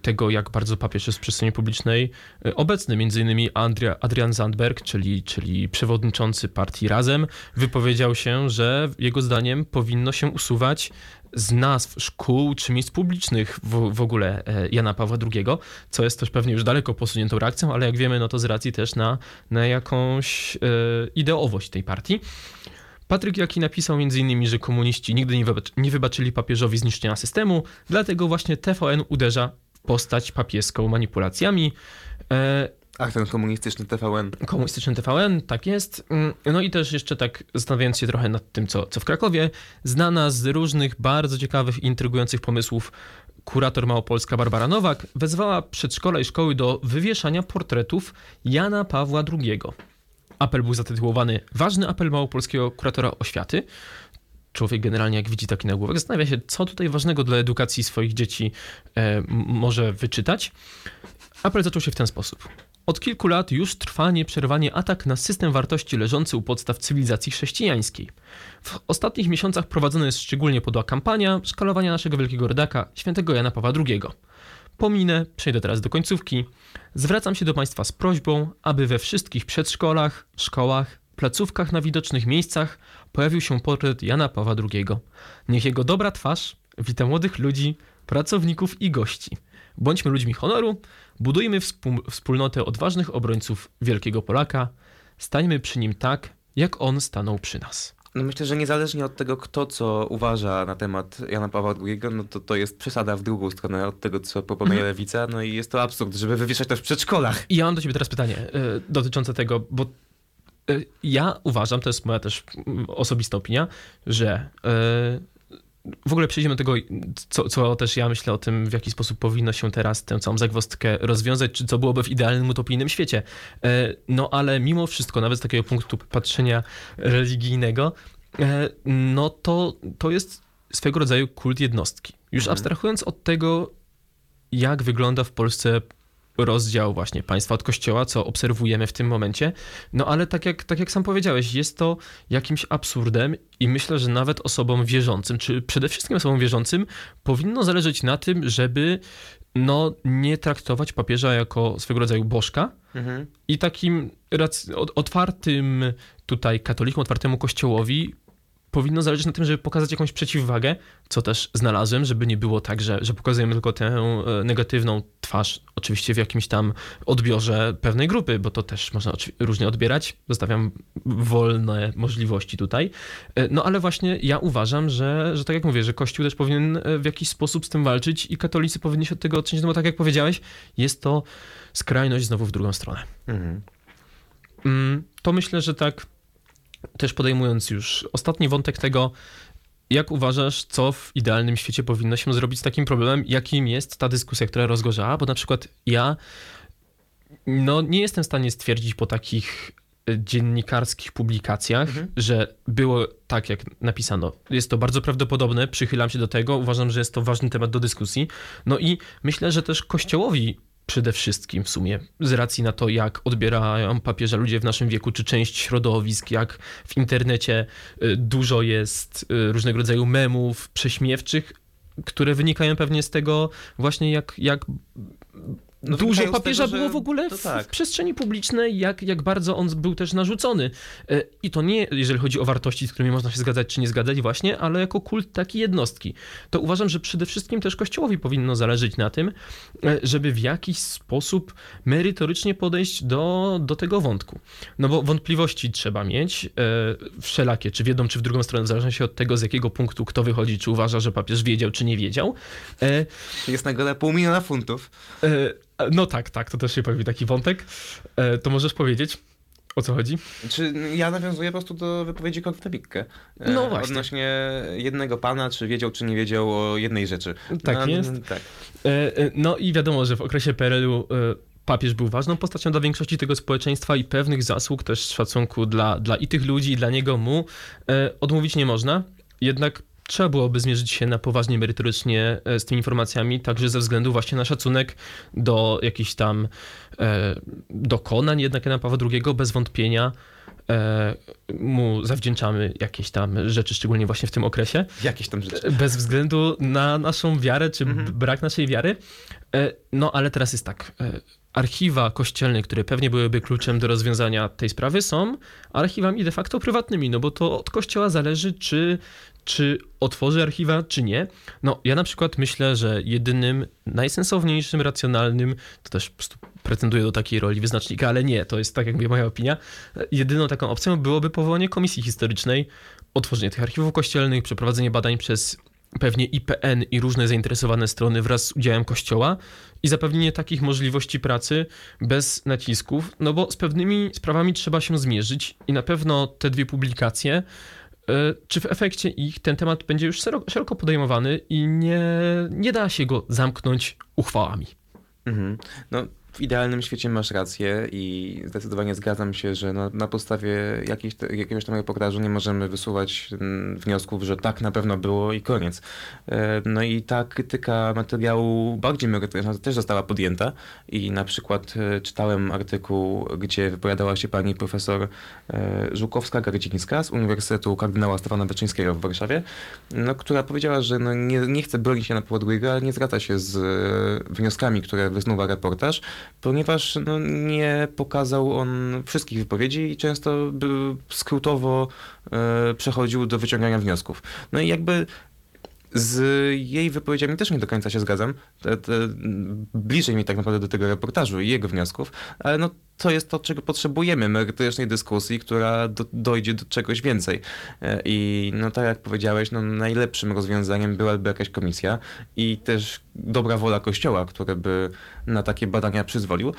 tego, jak bardzo papież jest w przestrzeni publicznej e, obecny. Między innymi Andria, Adrian Zandberg, czyli, czyli przewodniczący partii Razem, wypowiedział się, że jego zdaniem powinno się usuwać z nazw szkół czy miejsc publicznych w, w ogóle e, Jana Pawła II, co jest też pewnie już daleko posuniętą reakcją, ale jak wiemy, no to z racji też na, na jakąś e, ideowość tej partii. Patryk Jaki napisał m.in., że komuniści nigdy nie, wybacz, nie wybaczyli papieżowi zniszczenia systemu, dlatego właśnie TVN uderza postać papieską manipulacjami. E, Ach, ten komunistyczny TVN. komunistyczny TVN, tak jest. Mm, No i też jeszcze tak zastanawiając się trochę nad tym, co, co w Krakowie, znana z różnych bardzo ciekawych intrygujących pomysłów kurator Małopolska Barbara Nowak wezwała przedszkola i szkoły do wywieszania portretów Jana Pawła II. Apel był zatytułowany Ważny apel małopolskiego kuratora oświaty. Człowiek generalnie, jak widzi taki nagłówek, zastanawia się, co tutaj ważnego dla edukacji swoich dzieci e, może wyczytać. Apel zaczął się w ten sposób. Od kilku lat już trwa nieprzerwanie atak na system wartości leżący u podstaw cywilizacji chrześcijańskiej. W ostatnich miesiącach prowadzona jest szczególnie podła kampania szkalowania naszego wielkiego rodaka, świętego Jana Pawła II. Pominę, przejdę teraz do końcówki. Zwracam się do Państwa z prośbą, aby we wszystkich przedszkolach, szkołach, placówkach na widocznych miejscach pojawił się portret Jana Pawła II. Niech jego dobra twarz wita młodych ludzi, pracowników i gości. Bądźmy ludźmi honoru, budujmy wspólnotę odważnych obrońców wielkiego Polaka, stańmy przy nim tak, jak on stanął przy nas. No myślę, że niezależnie od tego, kto co uważa na temat Jana Pawła II, no to to jest przesada w drugą stronę od tego, co proponuje Mhm. lewica. No i jest to absurd, żeby wywieszać to w przedszkolach. I ja mam do ciebie teraz pytanie y, dotyczące tego, bo ja uważam, to jest moja też mm, osobista opinia, że y, w ogóle przejdziemy do tego, co, co też ja myślę o tym, w jaki sposób powinno się teraz tę całą zagwozdkę rozwiązać, czy co byłoby w idealnym, utopijnym świecie. Y, no ale mimo wszystko, nawet z takiego punktu patrzenia religijnego, y, no to, to jest swego rodzaju kult jednostki. Już Mhm. abstrahując od tego, jak wygląda w Polsce rozdział właśnie państwa od kościoła, co obserwujemy w tym momencie. No ale tak jak, tak jak sam powiedziałeś, jest to jakimś absurdem i myślę, że nawet osobom wierzącym, czy przede wszystkim osobom wierzącym, powinno zależeć na tym, żeby no, nie traktować papieża jako swego rodzaju bożka Mhm. i takim otwartym tutaj katolikom, otwartemu kościołowi powinno zależeć na tym, żeby pokazać jakąś przeciwwagę, co też znalazłem, żeby nie było tak, że, że pokazujemy tylko tę e, negatywną twarz, oczywiście w jakimś tam odbiorze pewnej grupy, bo to też można różnie odbierać. Zostawiam wolne możliwości tutaj. E, No ale właśnie ja uważam, że, że tak jak mówię, że Kościół też powinien e, w jakiś sposób z tym walczyć i katolicy powinni się od tego odciąć, no bo tak jak powiedziałeś, jest to skrajność znowu w drugą stronę. Mhm. Mm, To myślę, że tak też podejmując już ostatni wątek tego, jak uważasz, co w idealnym świecie powinno się zrobić z takim problemem, jakim jest ta dyskusja, która rozgorzała? Bo na przykład ja no, nie jestem w stanie stwierdzić po takich e, dziennikarskich publikacjach, Mhm. że było tak, jak napisano. Jest to bardzo prawdopodobne, przychylam się do tego, uważam, że jest to ważny temat do dyskusji. No i myślę, że też Kościołowi przede wszystkim w sumie, z racji na to, jak odbierają papieża ludzie w naszym wieku, czy część środowisk, jak w internecie y, dużo jest y, różnego rodzaju memów prześmiewczych, które wynikają pewnie z tego właśnie jak, jak No, dużo papieża tego, było w ogóle w, tak. w przestrzeni publicznej, jak, jak bardzo on był też narzucony. E, I to nie, jeżeli chodzi o wartości, z którymi można się zgadzać czy nie zgadzać właśnie, ale jako kult takiej jednostki. To uważam, że przede wszystkim też Kościołowi powinno zależeć na tym, e, żeby w jakiś sposób merytorycznie podejść do, do tego wątku. No bo wątpliwości trzeba mieć, e, wszelakie, czy w jedną, czy w drugą stronę, w zależności od tego, z jakiego punktu kto wychodzi, czy uważa, że papież wiedział, czy nie wiedział. Jest nagroda pół miliona funtów. E, No tak, tak, to też się pojawił taki wątek. E, To możesz powiedzieć, o co chodzi? Czy ja nawiązuję po prostu do wypowiedzi Korwina Mikke. e, No właśnie. Odnośnie jednego pana, czy wiedział, czy nie wiedział o jednej rzeczy. Tak no, jest. Tak. E, No i wiadomo, że w okresie PRL-u papież był ważną postacią dla większości tego społeczeństwa i pewnych zasług też szacunku dla, dla i tych ludzi, i dla niego mu odmówić nie można. Jednak trzeba byłoby zmierzyć się na poważnie merytorycznie e, z tymi informacjami, także ze względu właśnie na szacunek do jakichś tam e, dokonań jednak Jana Pawła II, bez wątpienia e, mu zawdzięczamy jakieś tam rzeczy, szczególnie właśnie w tym okresie Jakieś tam rzeczy. bez względu na naszą wiarę, czy Mhm. brak naszej wiary. E, No ale teraz jest tak. e, Archiwa kościelne, które pewnie byłyby kluczem do rozwiązania tej sprawy, są archiwami de facto prywatnymi, no bo to od kościoła zależy, czy, czy otworzy archiwa, czy nie. No ja na przykład myślę, że jedynym najsensowniejszym, racjonalnym, to też po prostu pretenduję do takiej roli wyznacznika, ale nie, to jest tak jak mówię moja opinia, jedyną taką opcją byłoby powołanie komisji historycznej, otworzenie tych archiwów kościelnych, przeprowadzenie badań przez pewnie IPN i różne zainteresowane strony wraz z udziałem Kościoła i zapewnienie takich możliwości pracy bez nacisków, no bo z pewnymi sprawami trzeba się zmierzyć i na pewno te dwie publikacje, czy w efekcie ich ten temat będzie już szeroko, szeroko podejmowany i nie, nie da się go zamknąć uchwałami. Mhm. No, w idealnym świecie masz rację i zdecydowanie zgadzam się, że na podstawie jakiejś, jakiegoś tam reportażu nie możemy wysuwać mm, wniosków, że tak na pewno było i koniec. E, No i ta krytyka materiału bardziej merytoryczna też została podjęta i na przykład e, czytałem artykuł, gdzie wypowiadała się pani profesor e, Żukowska-Gardzińska z Uniwersytetu Kardynała Stefana Wyczyńskiego w Warszawie, no, która powiedziała, że no, nie, nie chce bronić się na Podłyga, ale nie zgadza się z wnioskami, które wysnuwa reportaż, ponieważ no, nie pokazał on wszystkich wypowiedzi i często skrótowo e, przechodził do wyciągania wniosków. No i jakby z jej wypowiedziami też nie do końca się zgadzam. Bliżej mi tak naprawdę do tego reportażu i jego wniosków, ale no to jest to, czego potrzebujemy, merytorycznej dyskusji, która do, dojdzie do czegoś więcej. E, I no tak jak powiedziałeś, no najlepszym rozwiązaniem byłaby jakaś komisja i też dobra wola Kościoła, który by na takie badania przyzwolił.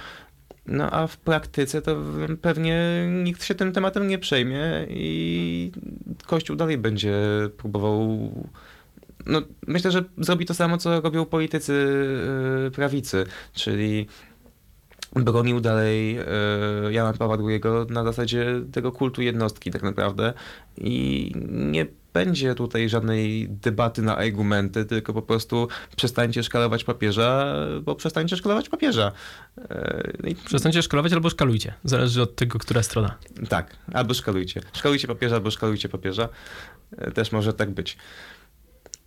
No a w praktyce to pewnie nikt się tym tematem nie przejmie i Kościół dalej będzie próbował. No, myślę, że zrobi to samo, co robią politycy yy, prawicy, czyli bronił dalej yy, Jana Pawła II na zasadzie tego kultu jednostki tak naprawdę i nie będzie tutaj żadnej debaty na argumenty, tylko po prostu przestańcie szkalować papieża, bo przestańcie szkalować papieża. Yy, i- Przestańcie szkalować albo szkalujcie. Zależy od tego, która strona. tak, albo szkalujcie. Szkalujcie papieża, albo szkalujcie papieża. E, Też może tak być.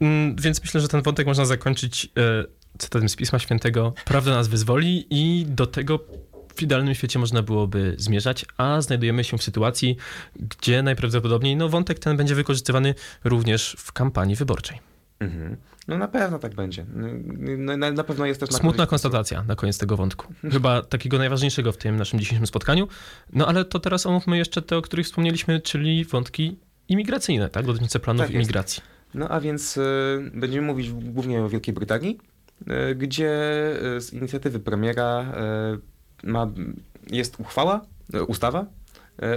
Mm, Więc myślę, że ten wątek można zakończyć e, cytatem z Pisma Świętego, prawda nas wyzwoli i do tego w idealnym świecie można byłoby zmierzać, a znajdujemy się w sytuacji, gdzie najprawdopodobniej no, wątek ten będzie wykorzystywany również w kampanii wyborczej. Mhm. No na pewno tak będzie. No, na, na pewno jest też... na Smutna korzyść- konstatacja na koniec tego wątku. Chyba takiego najważniejszego w tym naszym dzisiejszym spotkaniu. No ale to teraz omówmy jeszcze te, o których wspomnieliśmy, czyli wątki imigracyjne, tak? Dotyczące planów Tak imigracji. No a więc y, będziemy mówić głównie o Wielkiej Brytanii, y, gdzie y, z inicjatywy premiera ma, jest uchwała, ustawa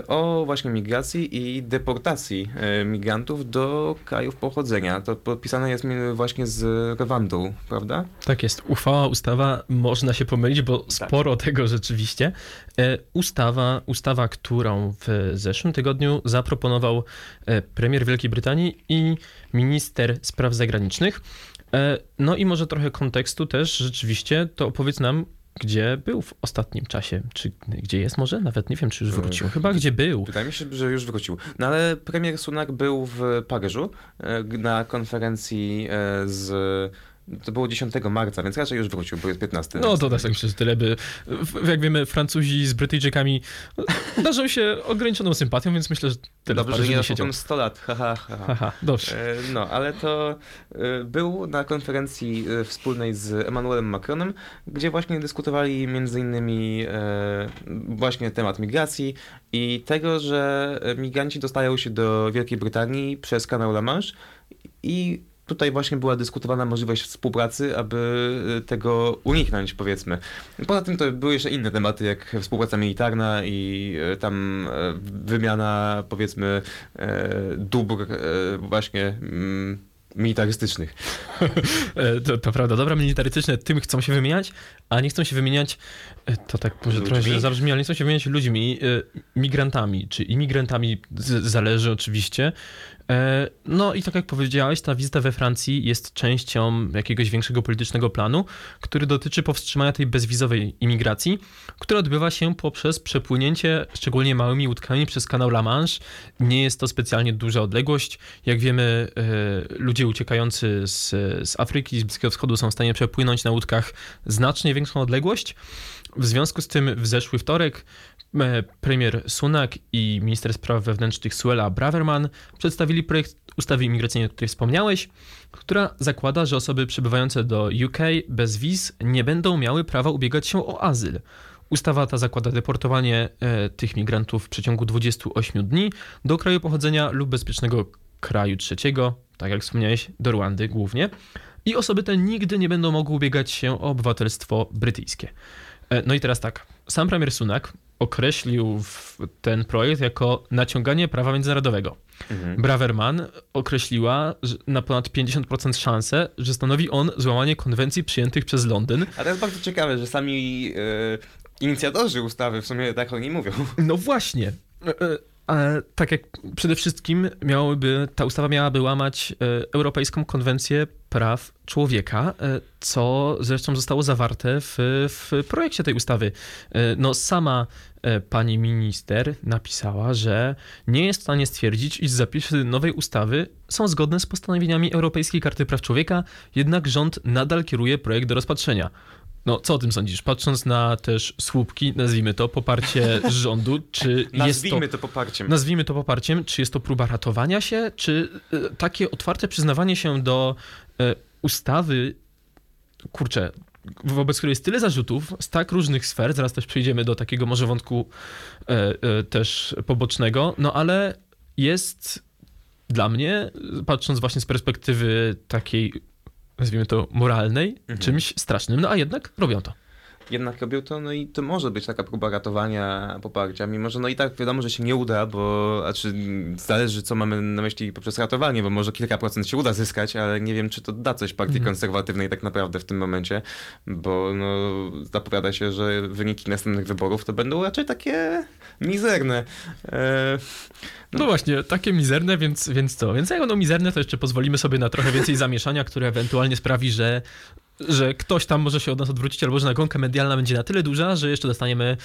o właśnie migracji i deportacji y, migrantów do krajów pochodzenia. To podpisane jest właśnie z Rwandą, prawda? Tak jest. Uchwała, ustawa, można się pomylić, bo Tak. sporo tego rzeczywiście. E, Ustawa, ustawa, którą w zeszłym tygodniu zaproponował e, premier Wielkiej Brytanii i minister spraw zagranicznych. E, No i może trochę kontekstu też rzeczywiście, to opowiedz nam, gdzie był w ostatnim czasie, czy gdzie jest może? Nawet nie wiem, czy już wrócił. Chyba gdzie był. Wydaje mi się, że już wrócił. No ale premier Sunak był w Paryżu e, na konferencji e, z... To było 10 marca, więc raczej już wrócił, bo jest 15. No więc- to też tak że tyle by. Jak wiemy, Francuzi z Brytyjczykami darzą się ograniczoną sympatią, więc myślę, że tyle Dobrze, że nie siedział. potem 100 lat, haha. Ha, ha. Haha, dobrze. E, No, ale to e, był na konferencji e, wspólnej z Emmanuelem Macronem, gdzie właśnie dyskutowali między innymi właśnie temat migracji i tego, że migranci dostają się do Wielkiej Brytanii przez kanał La Manche i tutaj właśnie była dyskutowana możliwość współpracy, aby e, tego uniknąć, powiedzmy. Poza tym to były jeszcze inne tematy, jak współpraca militarna i e, tam e, wymiana, powiedzmy, dóbr właśnie mm, militarystycznych. [laughs] E, To, to prawda, dobra militarystyczne tym chcą się wymieniać, a nie chcą się wymieniać, e, to tak może trochę Ludźmi? zabrzmi, ale nie chcą się wymieniać ludźmi, e, migrantami, czy imigrantami, zależy oczywiście. E, No i tak jak powiedziałeś, ta wizyta we Francji jest częścią jakiegoś większego politycznego planu, który dotyczy powstrzymania tej bezwizowej imigracji, która odbywa się poprzez przepłynięcie szczególnie małymi łódkami przez kanał La Manche. Nie jest to specjalnie duża odległość. Jak wiemy, e, ludzie uciekający z, z Afryki, z Bliskiego Wschodu są w stanie przepłynąć na łódkach znacznie większą odległość. W związku z tym w zeszły wtorek premier Sunak i minister spraw wewnętrznych Suella Braverman przedstawili projekt ustawy imigracyjnej, o której wspomniałeś, która zakłada, że osoby przybywające do UK bez wiz nie będą miały prawa ubiegać się o azyl. Ustawa ta zakłada deportowanie e, tych migrantów w przeciągu 28 dni do kraju pochodzenia lub bezpiecznego kraju trzeciego, tak jak wspomniałeś, do Rwandy głównie. I osoby te nigdy nie będą mogły ubiegać się o obywatelstwo brytyjskie. E, No i teraz tak, sam premier Sunak określił ten projekt jako naciąganie prawa międzynarodowego. Mhm. Braverman określiła że na ponad 50% szansę, że stanowi on złamanie konwencji przyjętych przez Londyn. A to jest bardzo ciekawe, że sami e, inicjatorzy ustawy w sumie tak o niej mówią. No właśnie. Tak jak przede wszystkim miałoby, ta ustawa miałaby łamać e, Europejską Konwencję Praw Człowieka, e, co zresztą zostało zawarte w, w projekcie tej ustawy. E, No sama pani minister napisała, że nie jest w stanie stwierdzić, iż zapisy nowej ustawy są zgodne z postanowieniami Europejskiej Karty Praw Człowieka, jednak rząd nadal kieruje projekt do rozpatrzenia. No, co o tym sądzisz? Patrząc na też słupki, nazwijmy to, poparcie [laughs] rządu, czy jest to... Nazwijmy to poparciem. Nazwijmy to poparciem, czy jest to próba ratowania się, czy e, takie otwarte przyznawanie się do e, ustawy, kurczę, wobec której jest tyle zarzutów z tak różnych sfer, zaraz też przejdziemy do takiego może wątku e, też pobocznego, no ale jest dla mnie, patrząc właśnie z perspektywy takiej, nazwijmy to moralnej, Mhm. czymś strasznym, no a jednak robią to. Jednak robią to, no i to może być taka próba ratowania poparcia, mimo że no i tak wiadomo, że się nie uda, bo znaczy zależy co mamy na myśli poprzez ratowanie, bo może kilka procent się uda zyskać, ale nie wiem czy to da coś partii Mhm. konserwatywnej tak naprawdę w tym momencie, bo no zapowiada się, że wyniki następnych wyborów to będą raczej takie mizerne. E, No właśnie, takie mizerne, więc, więc co? Więc jak będą mizerne, to jeszcze pozwolimy sobie na trochę więcej zamieszania, które ewentualnie sprawi, że że ktoś tam może się od nas odwrócić, albo że nagonka medialna będzie na tyle duża, że jeszcze dostaniemy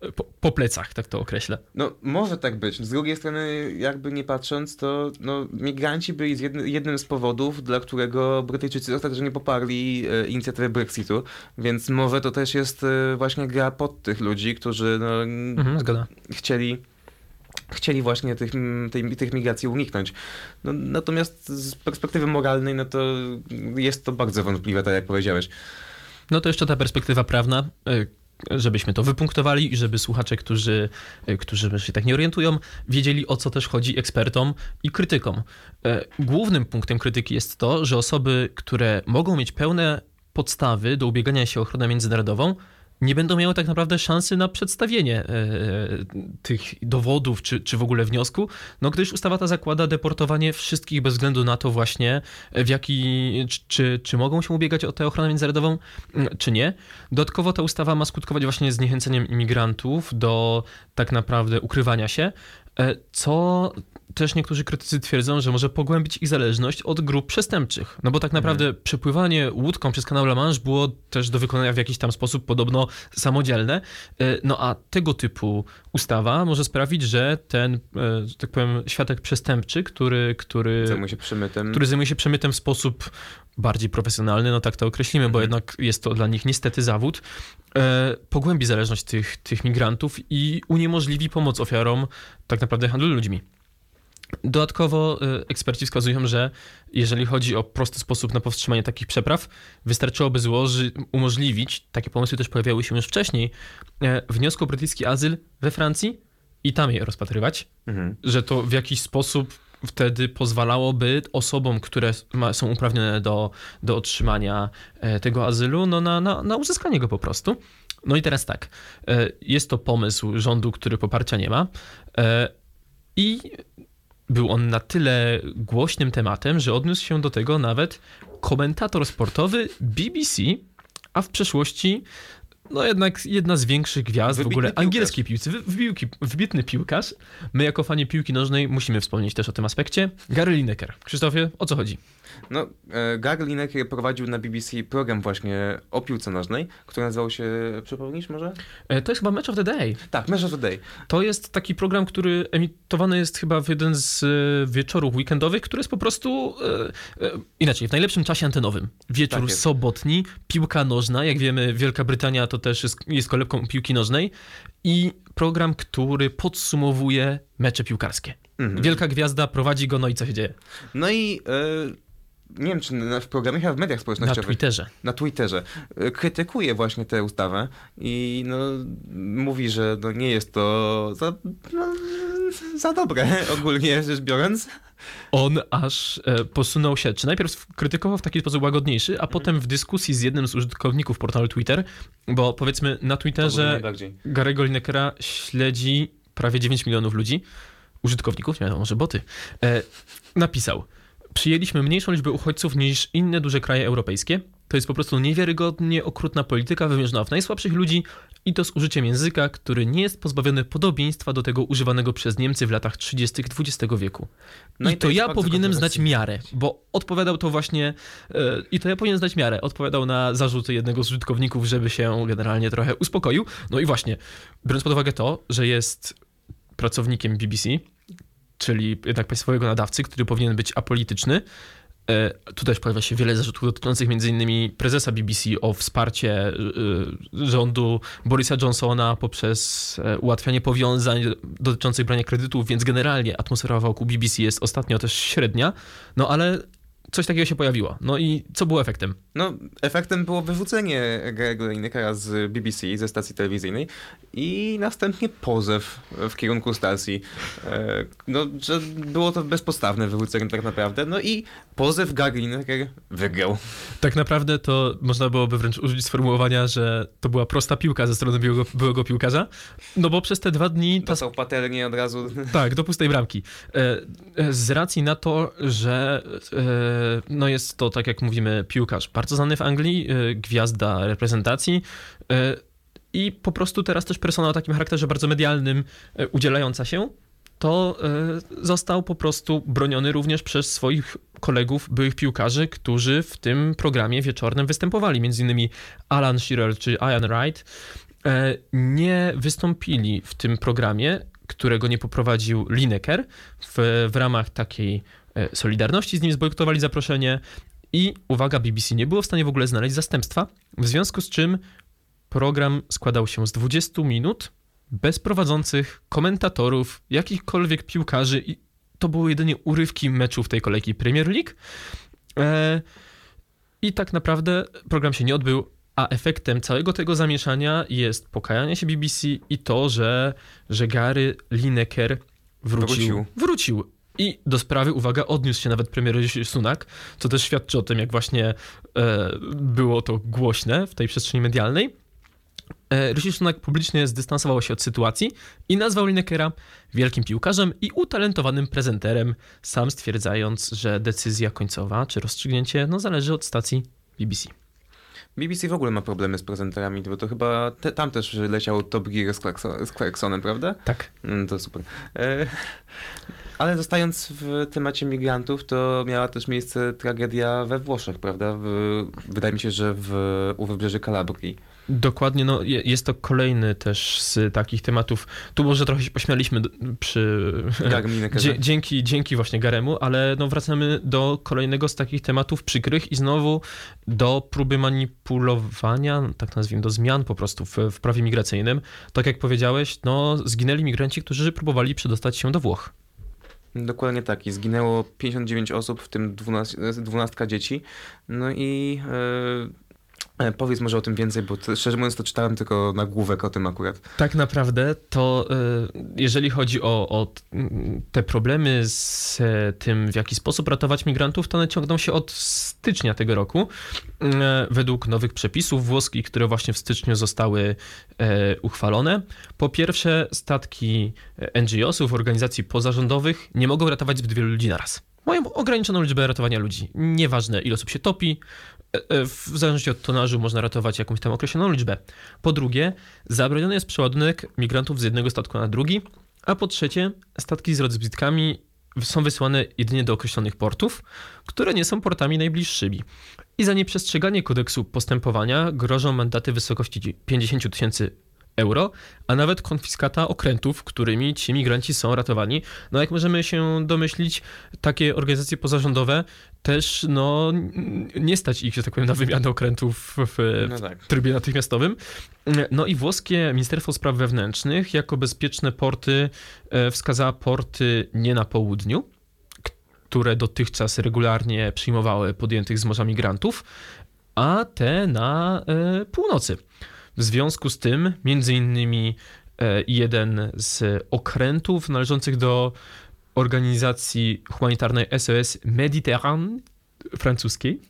e, po, po plecach, tak to określę. No, może tak być. Z drugiej strony, jakby nie patrząc, to no, migranci byli z jedny, jednym z powodów, dla którego Brytyjczycy ostatecznie poparli e, inicjatywę Brexitu, więc może to też jest e, właśnie gra pod tych ludzi, którzy no, Mhm, chcieli chcieli właśnie tych, tej, tych migracji uniknąć. No, natomiast z perspektywy moralnej, no to jest to bardzo wątpliwe, tak jak powiedziałeś. No to jeszcze ta perspektywa prawna, y, żebyśmy to wypunktowali i żeby słuchacze, którzy, y, którzy się tak nie orientują, wiedzieli o co też chodzi ekspertom i krytykom. Y, Głównym punktem krytyki jest to, że osoby, które mogą mieć pełne podstawy do ubiegania się o ochronę międzynarodową, nie będą miały tak naprawdę szansy na przedstawienie e, tych dowodów czy, czy w ogóle wniosku, no gdyż ustawa ta zakłada deportowanie wszystkich bez względu na to właśnie w jaki, czy, czy, mogą się ubiegać o tę ochronę międzynarodową, mm, czy nie. Dodatkowo ta ustawa ma skutkować właśnie zniechęceniem imigrantów do tak naprawdę ukrywania się, e, co też niektórzy krytycy twierdzą, że może pogłębić ich zależność od grup przestępczych. No bo tak naprawdę mhm. przepływanie łódką przez kanał La Manche było też do wykonania w jakiś tam sposób podobno samodzielne. E, no a tego typu ustawa może sprawić, że ten, e, że tak powiem, światek przestępczy, który, który, zajmuje się przemytem. który zajmuje się przemytem w sposób bardziej profesjonalny, no tak to określimy, bo mhm. jednak jest to dla nich niestety zawód, e, pogłębi zależność tych, tych migrantów i uniemożliwi pomoc ofiarom tak naprawdę handlu ludźmi. Dodatkowo y, eksperci wskazują, że jeżeli chodzi o prosty sposób na powstrzymanie takich przepraw, wystarczyłoby złoży, umożliwić, takie pomysły też pojawiały się już wcześniej, e, wniosku o brytyjski azyl we Francji i tam je rozpatrywać, mhm. że to w jakiś sposób wtedy pozwalałoby osobom, które są uprawnione do, do otrzymania e, tego azylu, no na, na, na uzyskanie go po prostu. No i teraz tak, e, jest to pomysł rządu, który poparcia nie ma i był on na tyle głośnym tematem, że odniósł się do tego nawet komentator sportowy BBC, a w przeszłości no jednak jedna z większych gwiazd Wybitny w ogóle angielskiej piłce, wybiłki, wybitny piłkarz. My jako fani piłki nożnej musimy wspomnieć też o tym aspekcie. Gary Lineker. Krzysztofie, o co chodzi? No, e, Gary Lineker prowadził na BBC program właśnie o piłce nożnej, który nazywał się, przypomnisz może? E, to jest chyba Match of the Day. Tak, Match of the Day. To jest taki program, który emitowany jest chyba w jeden z e, wieczorów weekendowych, który jest po prostu inaczej, w najlepszym czasie antenowym. Wieczór tak sobotni, piłka nożna. Jak wiemy, Wielka Brytania to też jest, jest kolebką piłki nożnej i program, który podsumowuje mecze piłkarskie. Mhm. Wielka gwiazda prowadzi go, no i co się dzieje? No i nie wiem, czy w programie, chyba w mediach społecznościowych. Na Twitterze. Na Twitterze. E, krytykuje właśnie tę ustawę i no, mówi, że no, nie jest to za, no, za dobre, [laughs] ogólnie rzecz biorąc. On aż e, posunął się, czy najpierw krytykował w taki sposób łagodniejszy, a mhm. potem w dyskusji z jednym z użytkowników portalu Twitter, bo powiedzmy na Twitterze Gary'ego Linekera śledzi prawie 9 milionów ludzi, użytkowników, nie wiadomo, może boty, e, napisał Przyjęliśmy mniejszą liczbę uchodźców niż inne duże kraje europejskie. To jest po prostu niewiarygodnie okrutna polityka wymierzona w najsłabszych ludzi i to z użyciem języka, który nie jest pozbawiony podobieństwa do tego używanego przez Niemcy w latach 30. XX wieku. No i, i to, to ja powinienem znać miarę, bo odpowiadał to właśnie yy, i to ja powinienem znać miarę. Odpowiadał na zarzuty jednego z użytkowników, żeby się generalnie trochę uspokoił. No i właśnie, biorąc pod uwagę to, że jest pracownikiem BBC, czyli jednak państwowego nadawcy, który powinien być apolityczny. E, tu też pojawia się wiele zarzutów dotyczących m.in. prezesa BBC o wsparcie e, rządu Borisa Johnsona poprzez e, ułatwianie powiązań dotyczących brania kredytów, więc generalnie atmosfera wokół BBC jest ostatnio też średnia, no ale coś takiego się pojawiło. No i co było efektem? No, efektem było wyrzucenie Grego Linekera z BBC, ze stacji telewizyjnej i następnie pozew w kierunku stacji. E, no, że było to bezpostawne wyrzucenie tak naprawdę. No i pozew Gary Lineker wygrał. Tak naprawdę to można byłoby wręcz użyć sformułowania, że to była prosta piłka ze strony byłego, byłego piłkarza, no bo przez te dwa dni... Ta... Dostał patelnię od razu. Tak, do pustej bramki. E, e, z racji na to, że no jest to, tak jak mówimy, piłkarz bardzo znany w Anglii, gwiazda reprezentacji i po prostu teraz też persona o takim charakterze bardzo medialnym e, udzielająca się, to e, został po prostu broniony również przez swoich kolegów, byłych piłkarzy, którzy w tym programie wieczornym występowali. Między innymi Alan Shearer czy Ian Wright. E, nie wystąpili w tym programie, którego nie poprowadził Lineker. W, w ramach takiej solidarności z nim zbojkotowali zaproszenie i uwaga, BBC nie było w stanie w ogóle znaleźć zastępstwa, w związku z czym program składał się z 20 minut bez prowadzących, komentatorów, jakichkolwiek piłkarzy i to były jedynie urywki meczów tej kolejki Premier League. E, I tak naprawdę program się nie odbył, a efektem całego tego zamieszania jest pokajanie się BBC i to, że, że Gary Lineker wrócił. Wrócił. Wrócił. I do sprawy, uwaga, odniósł się nawet premier Sunak, co też świadczy o tym, jak właśnie e, było to głośne w tej przestrzeni medialnej. E, Rishi Sunak publicznie zdystansował się od sytuacji i nazwał Linekera wielkim piłkarzem i utalentowanym prezenterem, sam stwierdzając, że decyzja końcowa czy rozstrzygnięcie no, zależy od stacji BBC. BBC w ogóle ma problemy z prezenterami, bo to chyba te, tam też leciał Top Gear z, Clarkson, z Clarksonem, prawda? Tak. Mm, to super. E, ale zostając w temacie migrantów, to miała też miejsce tragedia we Włoszech, prawda? W, wydaje mi się, że w, u wybrzeży Kalabrii. Dokładnie, no je- jest to kolejny też z takich tematów. Tu może trochę się pośmialiśmy przy. [laughs] Dzięki, dzięki właśnie Garemu, ale no wracamy do kolejnego z takich tematów przykrych i znowu do próby manipulowania, tak nazwijmy, do zmian po prostu w, w prawie migracyjnym. Tak jak powiedziałeś, no zginęli migranci, którzy próbowali przedostać się do Włoch. Dokładnie tak. I zginęło 59 osób, w tym 12, 12 dzieci. No i e, powiedz może o tym więcej, bo to, szczerze mówiąc to czytałem tylko nagłówek o tym akurat. Tak naprawdę to y, jeżeli chodzi o, o te problemy z e, tym, w jaki sposób ratować migrantów, to one ciągną się od stycznia tego roku. E, Według nowych przepisów włoskich, które właśnie w styczniu zostały e, uchwalone. Po pierwsze, statki e, NGO-sów, organizacji pozarządowych nie mogą ratować zbyt wielu ludzi naraz. Mają ograniczoną liczbę ratowania ludzi. Nieważne, ile osób się topi, e, e, w zależności od tonażu można ratować jakąś tam określoną liczbę. Po drugie, zabroniony jest przeładunek migrantów z jednego statku na drugi, a po trzecie, statki z rozbitkami są wysyłane jedynie do określonych portów, które nie są portami najbliższymi. I za nieprzestrzeganie kodeksu postępowania grożą mandaty w wysokości 50 000 tysięcy euro, a nawet konfiskata okrętów, którymi ci migranci są ratowani. No jak możemy się domyślić, takie organizacje pozarządowe też no, nie stać ich, że tak powiem, na wymianę okrętów w, No tak. trybie natychmiastowym. No i włoskie Ministerstwo Spraw Wewnętrznych jako bezpieczne porty e, wskazała porty nie na południu, które dotychczas regularnie przyjmowały podjętych z morza migrantów, a te na e, północy. W związku z tym, między innymi e, jeden z okrętów należących do organizacji humanitarnej SOS Mediterrane francuskiej,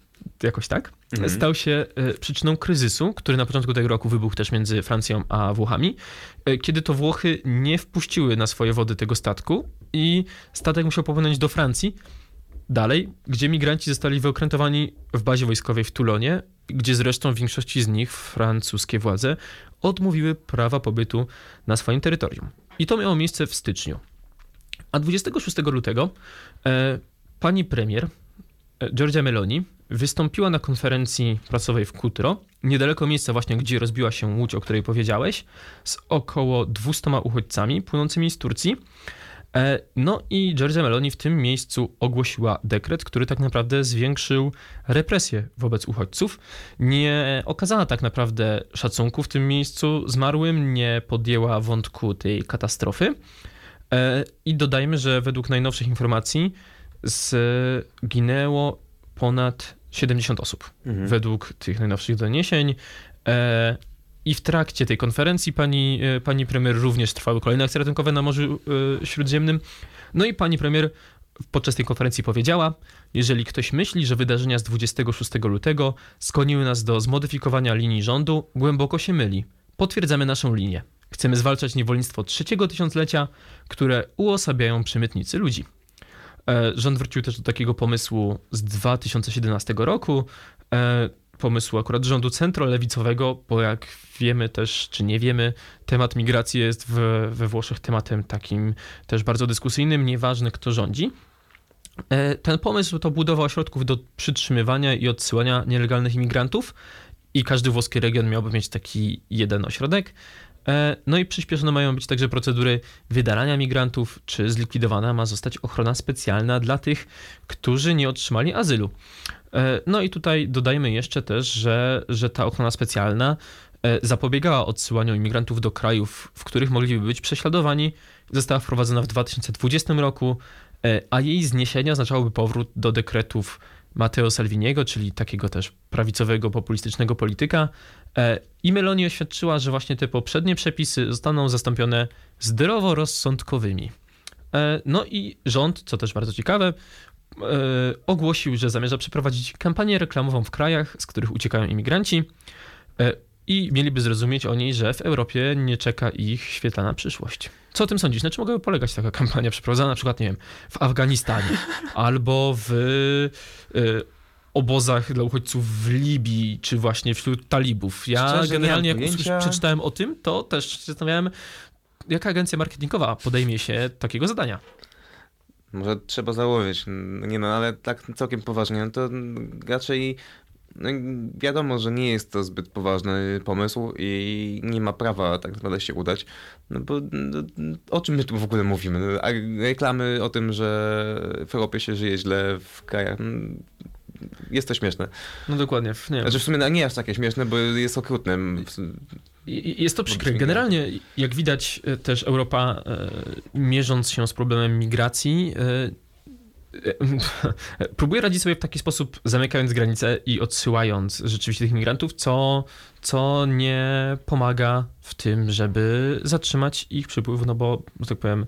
jakoś tak, Mhm. stał się e, przyczyną kryzysu, który na początku tego roku wybuchł też między Francją a Włochami, e, kiedy to Włochy nie wpuściły na swoje wody tego statku i statek musiał popłynąć do Francji, dalej, gdzie migranci zostali wyokrętowani w bazie wojskowej w Toulonie, gdzie zresztą w większości z nich francuskie władze odmówiły prawa pobytu na swoim terytorium. I to miało miejsce w styczniu. A 26 lutego e, pani premier e, Giorgia Meloni wystąpiła na konferencji prasowej w Kutro, niedaleko miejsca właśnie, gdzie rozbiła się łódź, o której powiedziałeś, z około 200 uchodźcami płynącymi z Turcji. E, No i Giorgia Meloni w tym miejscu ogłosiła dekret, który tak naprawdę zwiększył represję wobec uchodźców. Nie okazała tak naprawdę szacunku w tym miejscu zmarłym, nie podjęła wątku tej katastrofy. E, I dodajmy, że według najnowszych informacji zginęło ponad 70 osób Mhm. według tych najnowszych doniesień. I w trakcie tej konferencji pani, e, pani premier również trwały kolejne akcje ratunkowe na Morzu e, Śródziemnym. No i pani premier podczas tej konferencji powiedziała, jeżeli ktoś myśli, że wydarzenia z 26 lutego skłoniły nas do zmodyfikowania linii rządu, głęboko się myli. Potwierdzamy naszą linię. Chcemy zwalczać niewolnictwo trzeciego tysiąclecia, które uosabiają przemytnicy ludzi. E, Rząd wrócił też do takiego pomysłu z 2017 roku. Pomysłu akurat rządu centrolewicowego, bo jak wiemy też, czy nie wiemy, temat migracji jest w, we Włoszech tematem takim też bardzo dyskusyjnym, nieważne kto rządzi. E, Ten pomysł to budowa ośrodków do przytrzymywania i odsyłania nielegalnych imigrantów i każdy włoski region miałby mieć taki jeden ośrodek. E, No i przyspieszone mają być także procedury wydalania migrantów, czy zlikwidowana ma zostać ochrona specjalna dla tych, którzy nie otrzymali azylu. E, No i tutaj dodajmy jeszcze też, że, że ta ochrona specjalna zapobiegała odsyłaniu imigrantów do krajów, w których mogliby być prześladowani. Została wprowadzona w 2020 roku, e, a jej zniesienie oznaczałoby powrót do dekretów Matteo Salviniego, czyli takiego też prawicowego, populistycznego polityka. E, I Meloni oświadczyła, że właśnie te poprzednie przepisy zostaną zastąpione zdroworozsądkowymi. E, No i rząd, co też bardzo ciekawe, e, ogłosił, że zamierza przeprowadzić kampanię reklamową w krajach, z których uciekają imigranci. I mieliby zrozumieć oni, że w Europie nie czeka ich świetlana przyszłość. Co o tym sądzisz? Na czym mogłaby polegać taka kampania przeprowadzana na przykład, nie wiem, w Afganistanie [laughs] albo w e, obozach dla uchodźców w Libii, czy właśnie wśród talibów? Ja Szczerze, nie generalnie, jak pojęcia. przeczytałem o tym, to też się zastanawiałem, jaka agencja marketingowa podejmie się takiego zadania. Może trzeba założyć. Nie no, ale tak całkiem poważnie, no to raczej no, wiadomo, że nie jest to zbyt poważny pomysł i nie ma prawa tak naprawdę się udać. No bo no, o czym my tu w ogóle mówimy? No, A reklamy o tym, że w Europie się żyje źle w krajach. no, Jest to śmieszne. No dokładnie, nie. Znaczy w sumie no, nie aż takie śmieszne, bo jest okrutne. Jest to przykre. Generalnie, jak widać, e, też Europa, e, mierząc się z problemem migracji, e, [laughs] próbuje radzić sobie w taki sposób, zamykając granice i odsyłając rzeczywiście tych migrantów, co, co nie pomaga w tym, żeby zatrzymać ich przypływ, no bo, że tak powiem,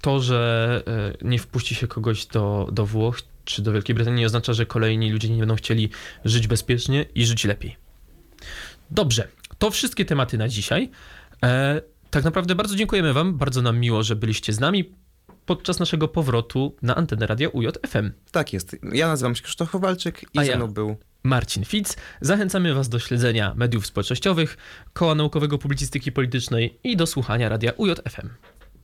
to, że e, nie wpuści się kogoś do, do Włoch czy do Wielkiej Brytanii, oznacza, że kolejni ludzie nie będą chcieli żyć bezpiecznie i żyć lepiej. Dobrze, to wszystkie tematy na dzisiaj. E, tak naprawdę bardzo dziękujemy Wam, bardzo nam miło, że byliście z nami podczas naszego powrotu na antenę Radia UJ FM. Tak jest. Ja nazywam się Krzysztof Kowalczyk i A ze ja. mną był Marcin Fitz. Zachęcamy Was do śledzenia mediów społecznościowych, Koła Naukowego Publicystyki Politycznej i do słuchania Radia UJ FM.